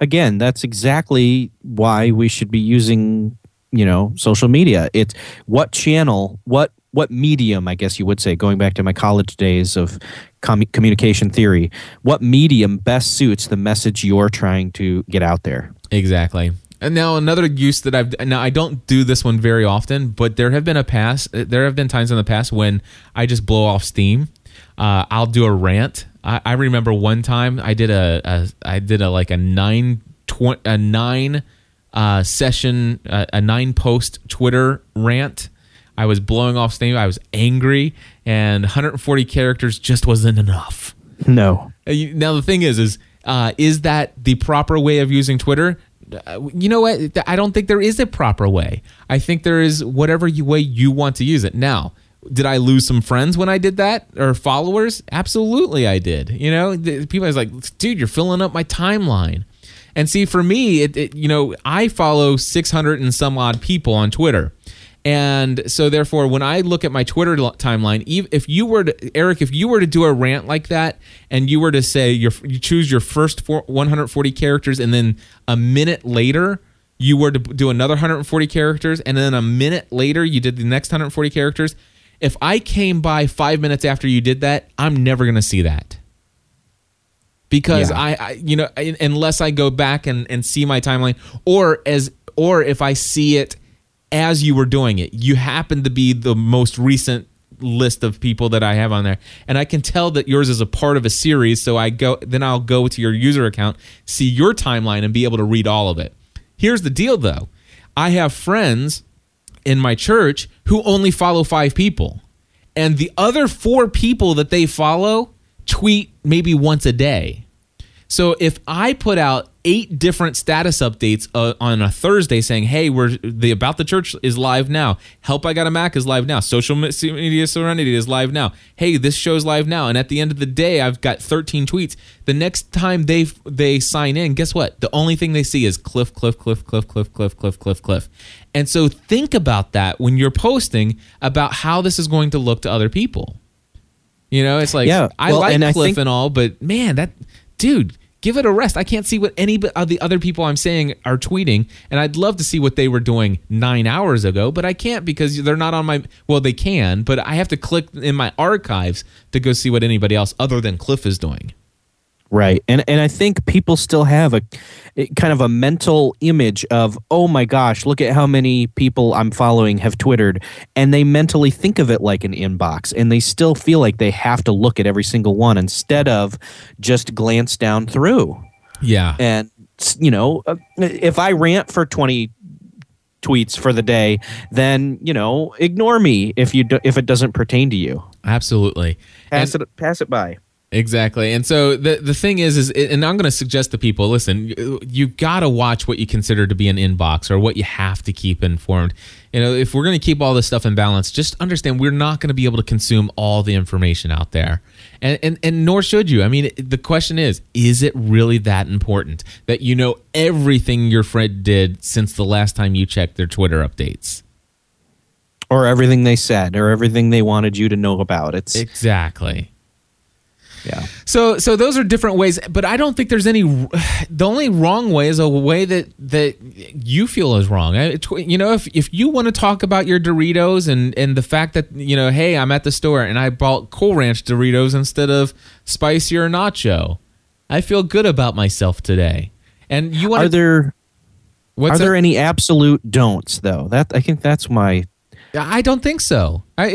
again, that's exactly why we should be using, you know, social media. It's what channel, what what medium, I guess you would say, going back to my college days of commu- communication theory, what medium best suits the message you're trying to get out there? Exactly. And now another use that I've now I don't do this one very often, but there have been a past there have been times in the past when I just blow off steam. Uh, I'll do a rant. I, I remember one time I did a, a I did a like a nine tw- a nine uh, session uh, a nine post Twitter rant. I was blowing off steam. I was angry, and 140 characters just wasn't enough. No. Uh, Now the thing is, is uh, is that the proper way of using Twitter? Uh, you know what? I don't think there is a proper way. I think there is whatever you, way you want to use it. Now, did I lose some friends when I did that or followers? Absolutely, I did. You know, the- people was like, dude, you're filling up my timeline. And see, for me, it, it you know, I follow 600 and some odd people on Twitter. And so, therefore, when I look at my Twitter timeline, if you were to, Erik, if you were to do a rant like that, and you were to say your, you choose your first four, 140 characters, and then a minute later you were to do another 140 characters, and then a minute later you did the next 140 characters. If I came by five minutes after you did that, I'm never going to see that because Yeah. I, I you know un- unless I go back and, and see my timeline or as or if I see it as you were doing it you happen to be the most recent list of people that I have on there, and I can tell that yours is a part of a series. So I go, then I'll go to your user account, see your timeline, and be able to read all of it. Here's the deal, though. I have friends in my church who only follow five people, and the other four people that they follow tweet maybe once a day. So if I put out eight different status updates uh, on a Thursday saying, "Hey, we're the about the church is live now. Help I got a Mac is live now. Social media serenity is live now. Hey, this show's live now." And at the end of the day, I've got 13 tweets. The next time they they sign in, guess what? The only thing they see is Cliff, Cliff, Cliff, Cliff, Cliff, Cliff, Cliff, Cliff, Cliff. And so think about that when you're posting about how this is going to look to other people. You know, it's like Yeah, I well, like and Cliff think- and all, but man, that dude, give it a rest. I can't see what any of the other people I'm saying are tweeting, and I'd love to see what they were doing nine hours ago, but I can't because they're not on my. Well, they can, but I have to click in my archives to go see what anybody else other than Cliff is doing. Right. And and I think people still have a kind of a mental image of, "Oh my gosh, look at how many people I'm following have twittered." And they mentally think of it like an inbox and they still feel like they have to look at every single one instead of just glance down through. Yeah, And you know, uh, if I rant for 20 tweets for the day, then, you know, ignore me if you do, if it doesn't pertain to you. absolutely. Pass it pass it by. Exactly. And so the the thing is is and I'm going to suggest to people, listen, you, got to watch what you consider to be an inbox or what you have to keep informed. You know, if we're going to keep all this stuff in balance, just understand we're not going to be able to consume all the information out there. And and and nor should you. I mean, the question is, is it really that important that you know everything your friend did since the last time you checked their Twitter updates? Or everything they said or everything they wanted you to know about. It's Exactly. Yeah. So so those are different ways, but I don't think there's any. The only wrong way is a way that that you feel is wrong. I- You know, if if you want to talk about your Doritos and and the fact that you know, hey, I'm at the store and I bought Cool Ranch Doritos instead of spicy or nacho, I feel good about myself today. And you want Are there what's are there any absolute don'ts though? That I think that's my I don't think so. I I,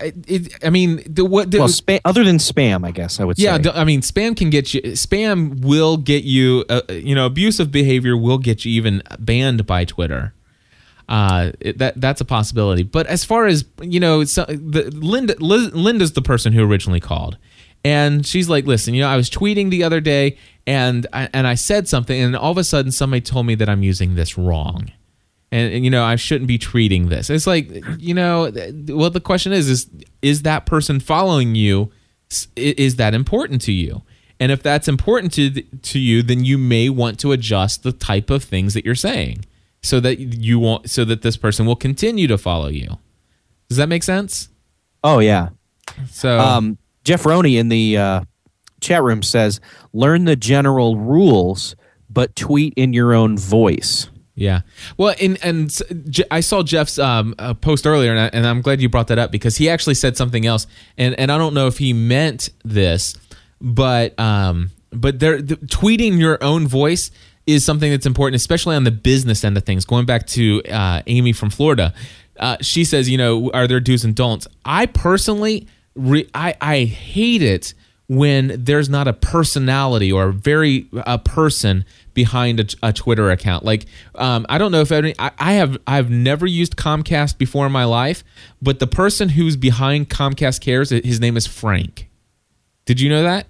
I, it, I mean, the, what the, well, spa- other than spam, I guess I would say. Yeah, I mean, spam can get you. Spam will get you. Uh, you know, abusive behavior will get you even banned by Twitter. Uh, it- that that's a possibility. But as far as you know, so, the, Linda Liz, Linda's the person who originally called, and she's like, "Listen, you know, I was tweeting the other day, and I, and I said something, and all of a sudden, somebody told me that I'm using this wrong." And, and, you know I shouldn't be treating this. It's like you know, well, the question is is is that person following you? Is that important to you? And if that's important to to you, then you may want to adjust the type of things that you're saying, so that you won't, so that this person will continue to follow you. Does that make sense? oh yeah. So Um, Jeff Roney in the uh, chat room says, "Learn the general rules, but tweet in your own voice." Yeah. Well, and and I saw Jeff's um, uh, post earlier, and, I, and I'm glad you brought that up because he actually said something else, and and I don't know if he meant this, but um, but there the, tweeting your own voice is something that's important, especially on the business end of things. Going back to uh, Amy from Florida, uh, she says, you know, are there do's and don'ts? I personally, re- I I hate it when there's not a personality or a very a person behind a, a Twitter account. Like um, I don't know if any, I, I have I've never used Comcast before in my life, but the person who's behind Comcast Cares, his name is Frank. Did you know that?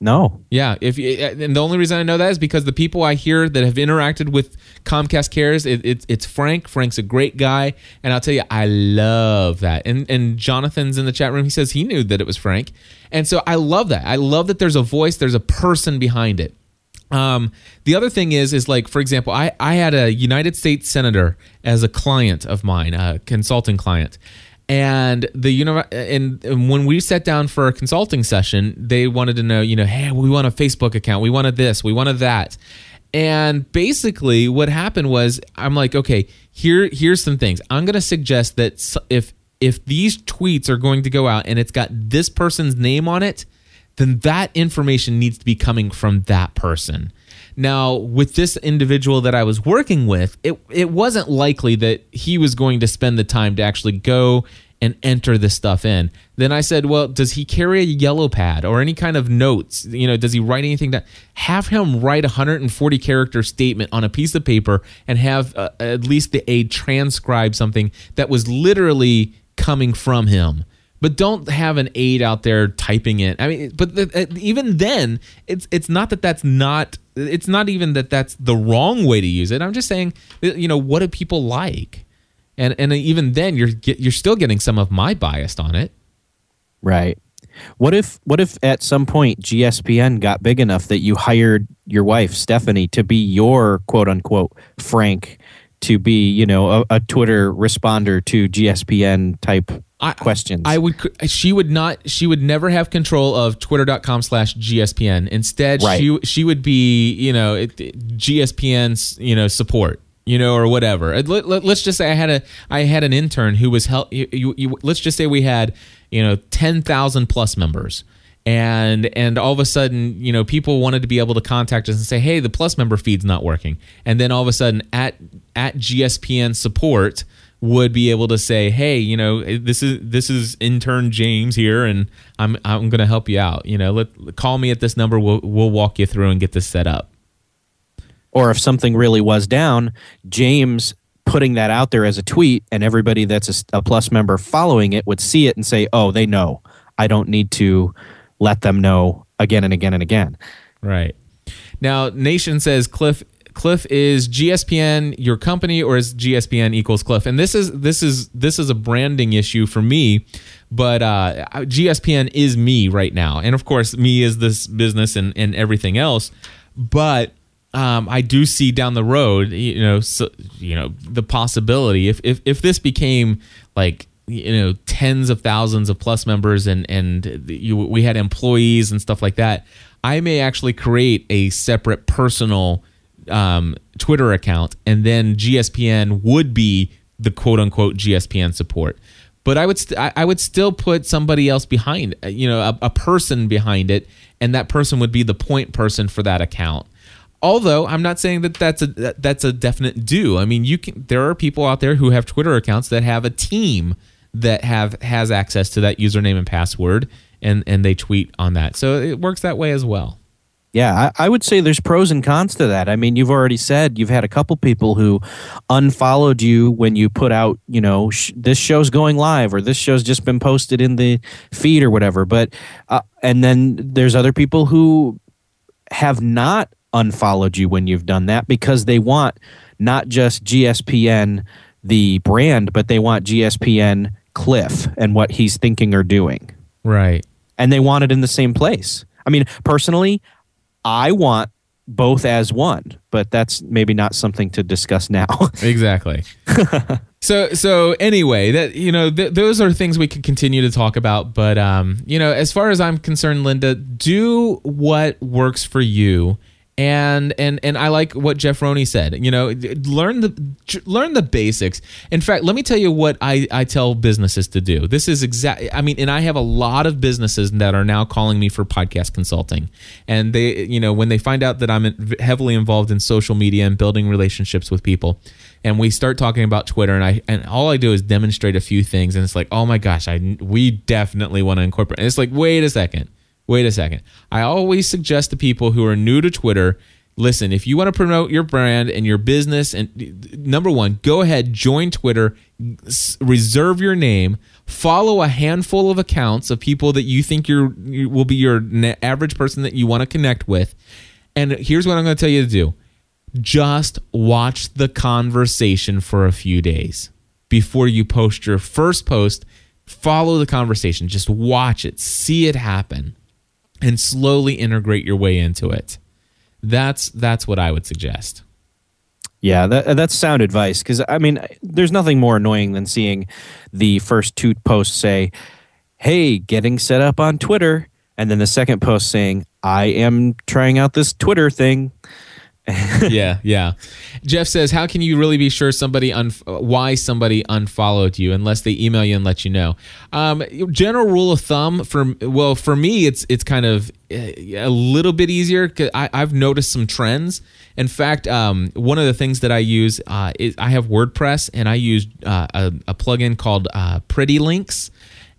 No. Yeah, if you, and the only reason I know that is because the people I hear that have interacted with Comcast Cares, it, it, it's Frank. Frank's a great guy, and I'll tell you, I love that. And and Jonathan's in the chat room. He says he knew that it was Frank, and so I love that. I love that there's a voice, there's a person behind it. Um, the other thing is, is like for example, I I had a United States senator as a client of mine, a consulting client, and the know and, and when we sat down for a consulting session, they wanted to know, you know, hey, we want a Facebook account, we wanted this, we wanted that. And basically, what happened was, I'm like, okay, here, here's some things. I'm going to suggest that if if these tweets are going to go out and it's got this person's name on it, then that information needs to be coming from that person. Now, with this individual that I was working with, it it wasn't likely that he was going to spend the time to actually go and enter this stuff in. Then I said, well, does he carry a yellow pad or any kind of notes? You know, does he write anything down? Have him write a 140 character statement on a piece of paper and have uh, at least the aide transcribe something that was literally coming from him. But don't have an aide out there typing it. I mean, but the, uh, even then, it's it's not that that's not it's not even that that's the wrong way to use it. I'm just saying, you know, what do people like? and and even then you're get, you're still getting some of my bias on it right what if what if at some point gspn got big enough that you hired your wife stephanie to be your quote unquote frank to be you know a, a twitter responder to gspn type I, questions i would she would not she would never have control of twitter.com slash gspn instead right. she she would be you know gspn's you know support you know, or whatever. Let, us let, just say I had a I had an intern who was help. You, you, you, let's just say we had you know ten thousand plus members, and and all of a sudden you know people wanted to be able to contact us and say, hey, the plus member feed's not working, and then all of a sudden at at GSPN support would be able to say, hey, you know, eh, this is this is intern James here, and I'm I'm going to help you out. You know, let call me at this number. We'll we'll walk you through and get this set up or if something really was down, James putting that out there as a tweet and everybody that's a, a, plus member following it would see it and say, "Oh, they know. I don't need to let them know again and again and again." Right. Now, Nation says Cliff Cliff is GSPN your company or is GSPN equals Cliff? And this is this is this is a branding issue for me, but uh, GSPN is me right now, and of course, me is this business and and everything else. But um, I do see down the road, you know, so, you know, the possibility if, if if this became like you know tens of thousands of plus members and and you, we had employees and stuff like that, I may actually create a separate personal um, Twitter account, and then GSPN would be the quote unquote GSPN support. But I would st- I would still put somebody else behind, you know, a, a person behind it, and that person would be the point person for that account. Although i'm not saying that that's a that, that's a definite do. I mean you can there are people out there who have twitter accounts that have a team that have has access to that username and password and and they tweet on that. So it works that way as well yeah, I, I, would say there's pros and cons to that. I mean, you've already said you've had a couple people who unfollowed you when you put out, you know, sh- this show's going live or this show's just been posted in the feed or whatever. But, uh, and then there's other people who have not unfollowed you when you've done that because they want not just GSPN the brand, but they want GSPN Cliff and what he's thinking or doing. Right. And they want it in the same place. I mean, personally, I want both as one, but that's maybe not something to discuss now. [LAUGHS] exactly. [LAUGHS] so so anyway, that you know, th- those are things we could continue to talk about, but um, you know, as far as I'm concerned, Linda, do what works for you and and and I like what Jeff Roney said. You know, learn the learn the basics. In fact, let me tell you what I I tell businesses to do. This is exact. I mean, and I have a lot of businesses that are now calling me for podcast consulting, and they you know when they find out that I'm heavily involved in social media and building relationships with people, and we start talking about Twitter, and I and all I do is demonstrate a few things, and it's like, oh my gosh, I we definitely want to incorporate. And it's like, wait a second wait a second. I always suggest to people who are new to Twitter listen, if you want to promote your brand and your business, and number one, go ahead, join Twitter, reserve your name, follow a handful of accounts of people that you think you will be your average person that you want to connect with. And here's what I'm going to tell you to do just watch the conversation for a few days before you post your first post. Follow the conversation, just watch it, see it happen and slowly integrate your way into it. That's that's what I would suggest. Yeah, that, uh, that's sound advice because I mean, there's nothing more annoying than seeing the first two posts say, "Hey, getting set up on Twitter," and then the second post saying, "I am trying out this Twitter thing." Yeah, yeah. Jeff says, "How can you really be sure somebody un- why somebody unfollowed you unless they email you and let you know?" Um, general rule of thumb for well, for me, it's it's kind of eh, a little bit easier. Cause I, I've noticed some trends. In fact, um, one of the things that I use uh, is I have WordPress and I use uh, a, a plugin called uh, Pretty Links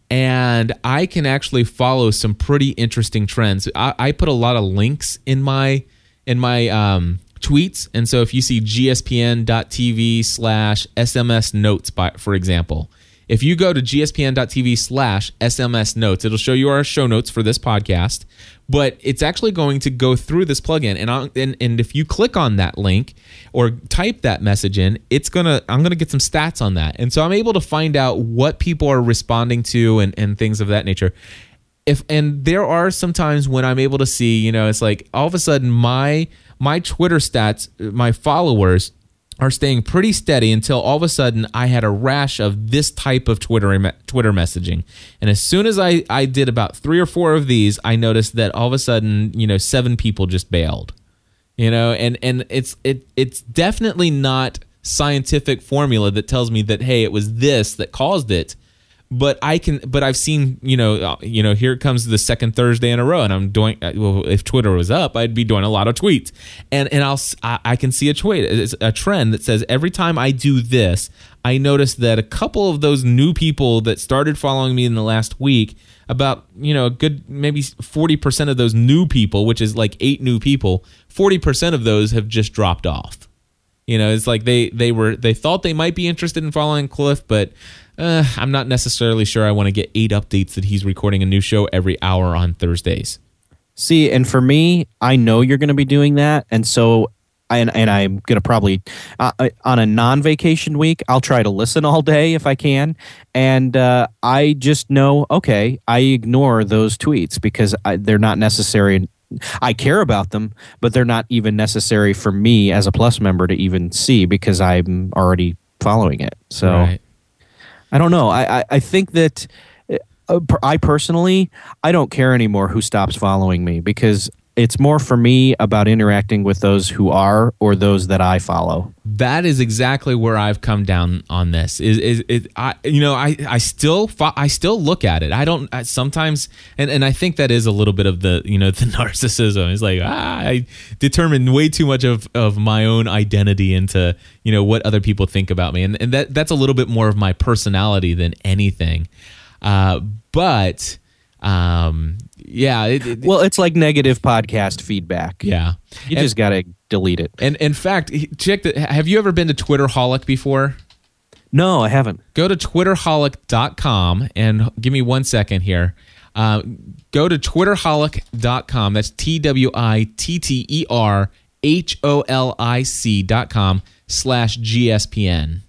and I can actually follow some pretty interesting trends. I, I, put a lot of links in my in my um, tweets, and so if you see gspn.tv slash SMS notes, for example, if you go to gspn.tv slash SMS notes, it'll show you our show notes for this podcast. But it's actually going to go through this plugin, and I'll, and and if you click on that link or type that message in, it's gonna I'm gonna get some stats on that, and so I'm able to find out what people are responding to and and things of that nature if and there are some times when I'm able to see, you know, it's like all of a sudden my my Twitter stats, my followers are staying pretty steady until all of a sudden I had a rash of this type of Twitter Twitter messaging. And as soon as I I did about 3 or 4 of these, I noticed that all of a sudden, you know, seven people just bailed. You know, and and it's it it's definitely not scientific formula that tells me that hey, it was this that caused it but I can, but I've seen, you know, uh, you know, here comes the second Thursday in a row, and I'm doing. Uh, well, if Twitter was up, I'd be doing a lot of tweets, and and I'll I, can see a tweet, a trend that says every time I do this, I notice that a couple of those new people that started following me in the last week, about you know, a good maybe forty percent of those new people, which is like eight new people, forty percent of those have just dropped off. You know, it's like they they were they thought they might be interested in following Cliff, but uh, I'm not necessarily sure I want to get eight updates that he's recording a new show every hour on Thursdays. See, and for me, I know you're going to be doing that, and so and, and I'm going to probably uh, uh, on a non-vacation week, I'll try to listen all day if I can, and uh, I just know okay, I ignore those tweets because I, they're not necessary. I care about them, but they're not even necessary for me as a plus member to even see because I'm already following it. So. Right. I don't know. I, I, I think that uh, I personally, I don't care anymore who stops following me because it's more for me about interacting with those who are or those that I follow. That is exactly where I've come down on this. Is is, is I you know I I still I still look at it. I don't I, sometimes and and I think that is a little bit of the you know [LAUGHS] the narcissism. It's like ah, I determine way too much of of my own identity into you know what other people think about me, and and that that's a little bit more of my personality than anything. Uh, but um, yeah. It, it, well, it's like negative podcast feedback. Yeah. You and, just got to delete it. And in fact, check that. Have you ever been to twitter Twitterholic before? No, I haven't. Go to twitterholic.com and give me one second here. Uh, go to twitterholic.com. That's T W I T T E R H O L I C.com slash GSPN.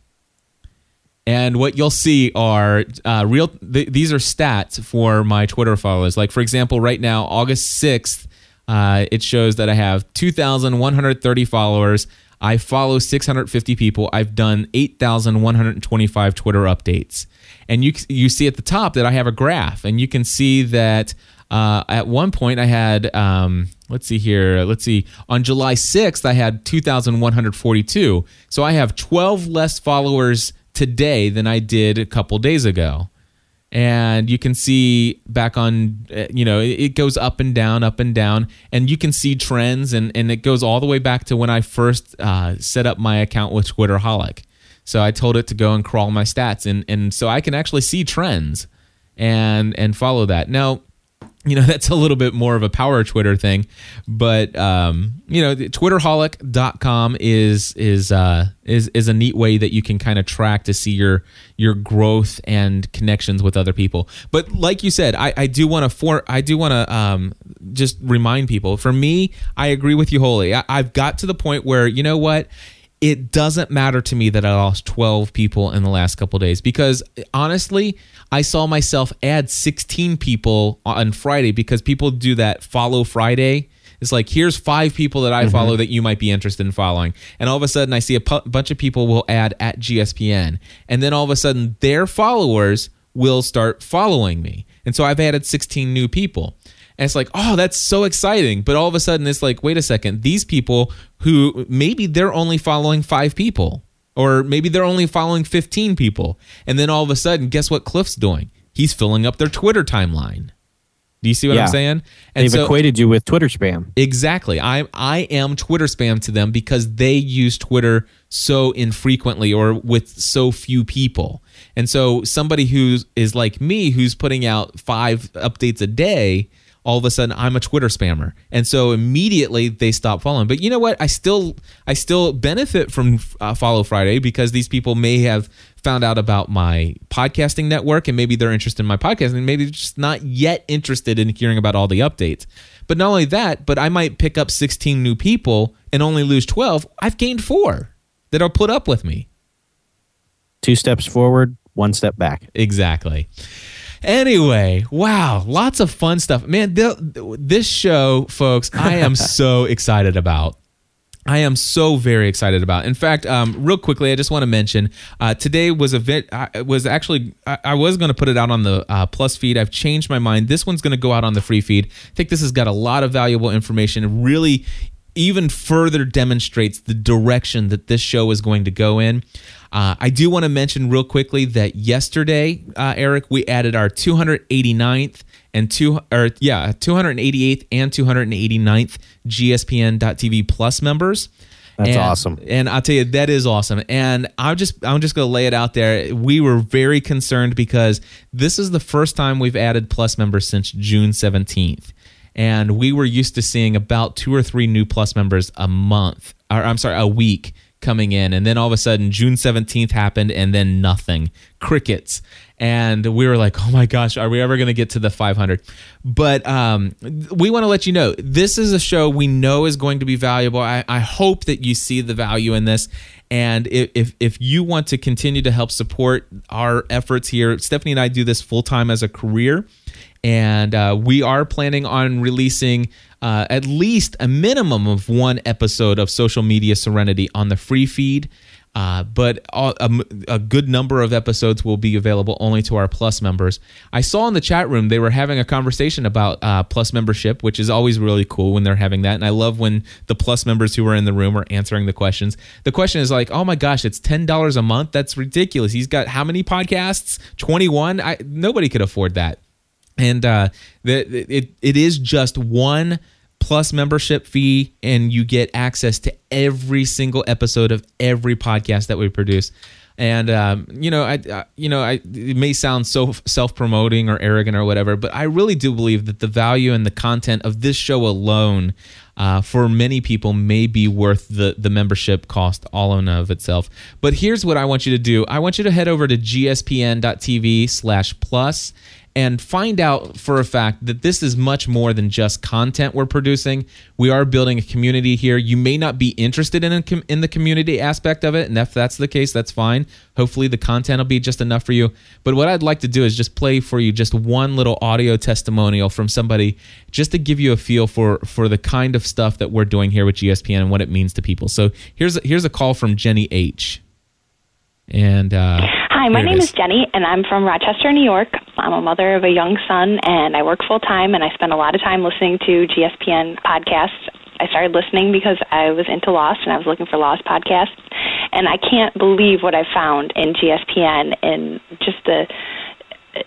And what you'll see are uh, real. Th- these are stats for my Twitter followers. Like for example, right now, August sixth, uh, it shows that I have two thousand one hundred thirty followers. I follow 650 people. I've done 8,125 Twitter updates. And you you see at the top that I have a graph, and you can see that uh, at one point I had um, let's see here, let's see on July 6th I had 2,142. So I have 12 less followers today than I did a couple days ago. And you can see back on, uh, you know, it goes up and down, up and down, and you can see trends, and, and it goes all the way back to when I first uh, set up my account with Twitterholic. So I told it to go and crawl my stats, and, and so I can actually see trends and and follow that. Now, you know [LAUGHS] that's a little bit more of a power twitter thing but um, you know twitterholic.com is is uh, is is a neat way that you can kind of track to see your your growth and connections with other people. But like you said i, I do want to for i do want to um, just remind people. For me i agree with you wholly. I, i've got to the point where you know what it doesn't matter to me that I lost 12 people in the last couple days because honestly, I saw myself add 16 people on Friday because people do that follow Friday. It's like here's five people that I mm-hmm. follow that you might be interested in following, and all of a sudden I see a pu- bunch of people will add at GSPN, and then all of a sudden their followers will start following me, and so I've added 16 new people. And it's like, oh, that's so exciting. But all of a sudden, it's like, wait a second, these people who maybe they're only following five people, or maybe they're only following 15 people. And then all of a sudden, guess what Cliff's doing? He's filling up their Twitter timeline. Do you see what Yeah. I'm saying? And They've so- equated you with Twitter spam. Exactly. I I am Twitter spam to them because they use Twitter so infrequently or with so few people. And so somebody who is like me who's putting out 5 updates a day, all of a sudden I'm a Twitter spammer. And so immediately they stop following. But you know what? I still I still benefit from uh, Follow Friday because these people may have found out about my podcasting network and maybe they're interested in my podcast and maybe they're just not yet interested in hearing about all the updates. But not only that, but I might pick up 16 new people and only lose 12. I've gained four that'll put up with me. Two steps forward, one step back. Exactly. Anyway, wow, lots of fun stuff. Man, th- this show, folks, I am [LAUGHS] so excited about. I am so very excited about. In fact, um, real quickly, I just want to mention uh, today was a bit. I was actually I, I was going to put it out on the uh, plus feed. I've changed my mind. This one's going to go out on the free feed. I think this has got a lot of valuable information. It really even further demonstrates the direction that this show is going to go in. Uh, I do want to mention real quickly that yesterday, uh, Erik, we added our 289th and two or yeah 288th and 289th gspn.tv plus members. That's And- awesome. and i'll tell you that is awesome. And i'm just i'm just gonna lay it out there. We were very concerned because this is the first time we've added plus members since june 17th and we were used to seeing about two or three new plus members a month or i'm sorry a week coming in. And then all of a sudden june 17th happened and then nothing. Crickets. And we were like oh my gosh are we ever going to get to the 500 but um, we want to let you know this is a show we know is going to be valuable. I, I hope that you see the value in this. And if, if, you want to continue to help support our efforts here stephanie and i do this full-time as a career and uh, we are planning on releasing uh, at least a minimum of one episode of social media serenity on the free feed uh, but a, a, a good number of episodes will be available only to our plus members. I saw in the chat room they were having a conversation about uh, plus membership, which is always really cool when they're having that. And I love when the plus members who are in the room are answering the questions. The question is like, oh my gosh, it's ten dollars a month. That's ridiculous. He's got how many podcasts? Twenty one. I nobody could afford that and uh, the, it it is just one plus membership fee, and you get access to every single episode of every podcast that we produce. And um, you know, I, I you know, I it may sound so self promoting or arrogant or whatever, but I really do believe that the value and the content of this show alone. Uh, for many people may be worth the, the membership cost all in of itself but here's what i want you to do i want you to head over to gspn.tv slash plus and find out for a fact that this is much more than just content we're producing. We are building a community here. You may not be interested in com- in the community aspect of it, and if that's the case, that's fine. Hopefully, the content will be just enough for you. But what I'd like to do is just play for you just one little audio testimonial from somebody, just to give you a feel for for the kind of stuff that we're doing here with GSPN and what it means to people. So here's here's a call from Jenny H. And uh, Hi, my name is. is Jenny, and I'm from Rochester, New York. I'm a mother of a young son, and I work full time, and I spend a lot of time listening to GSPN podcasts. I started listening because I was into Lost, and I was looking for Lost podcasts, and I can't believe what I found in GSPN and just the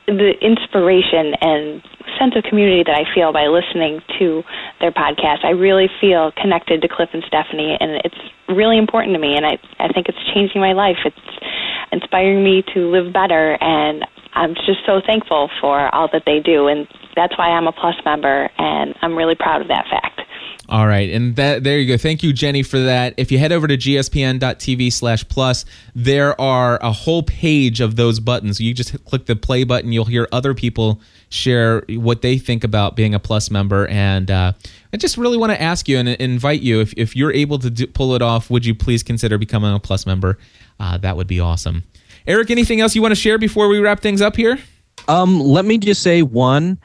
the inspiration and sense of community that I feel by listening to their podcast. I really feel connected to Cliff and Stephanie, and it's really important to me. And I I think it's changing my life. It's inspiring me to live better, and I'm just so thankful for all that they do. And that's why I'm a Plus member, and I'm really proud of that fact. All right, and that there you go. Thank you, Jenny, for that. If you head over to gspn.tv slash plus, there are a whole page of those buttons. You just click the play button. You'll hear other people share what they think about being a plus member. And uh, I just really want to ask you and invite you, if, if you're able to do, pull it off, would you please consider becoming a plus member? Uh, that would be awesome. Erik, anything else you want to share before we wrap things up here? Um, let me just say one.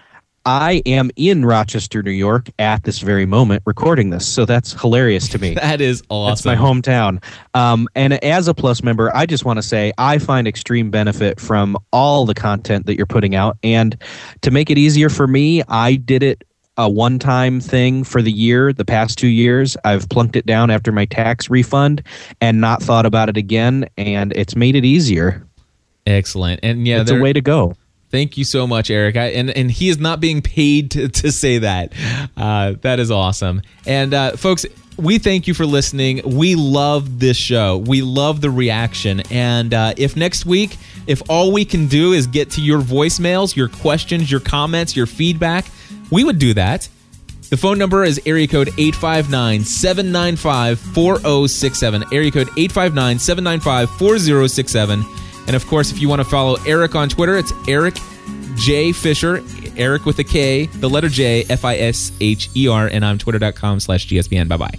I am in Rochester, New York at this very moment recording this. So that's hilarious to me. [LAUGHS] That is awesome. That's my hometown. Um, and as a Plus member, I just want to say I find extreme benefit from all the content that you're putting out. And to make it easier for me, I did it a one time thing for the year. The past two years, I've plunked it down after my tax refund and not thought about it again, and it's made it easier. Excellent. And yeah, it's a way to go. Thank you so much, Erik. I, and and he is not being paid to, to say that. Uh, that is awesome. And uh, folks, we thank you for listening. We love this show. We love the reaction. And uh, if next week, if all we can do is get to your voicemails, your questions, your comments, your feedback, we would do that. The phone number is area code 859 795 4067. Area code 859 795 4067. And of course, if you want to follow Erik on Twitter, it's Erik J. Fisher, Eric with a K, the letter J, F I S H E R, and I'm twitter.com slash GSPN. Bye bye.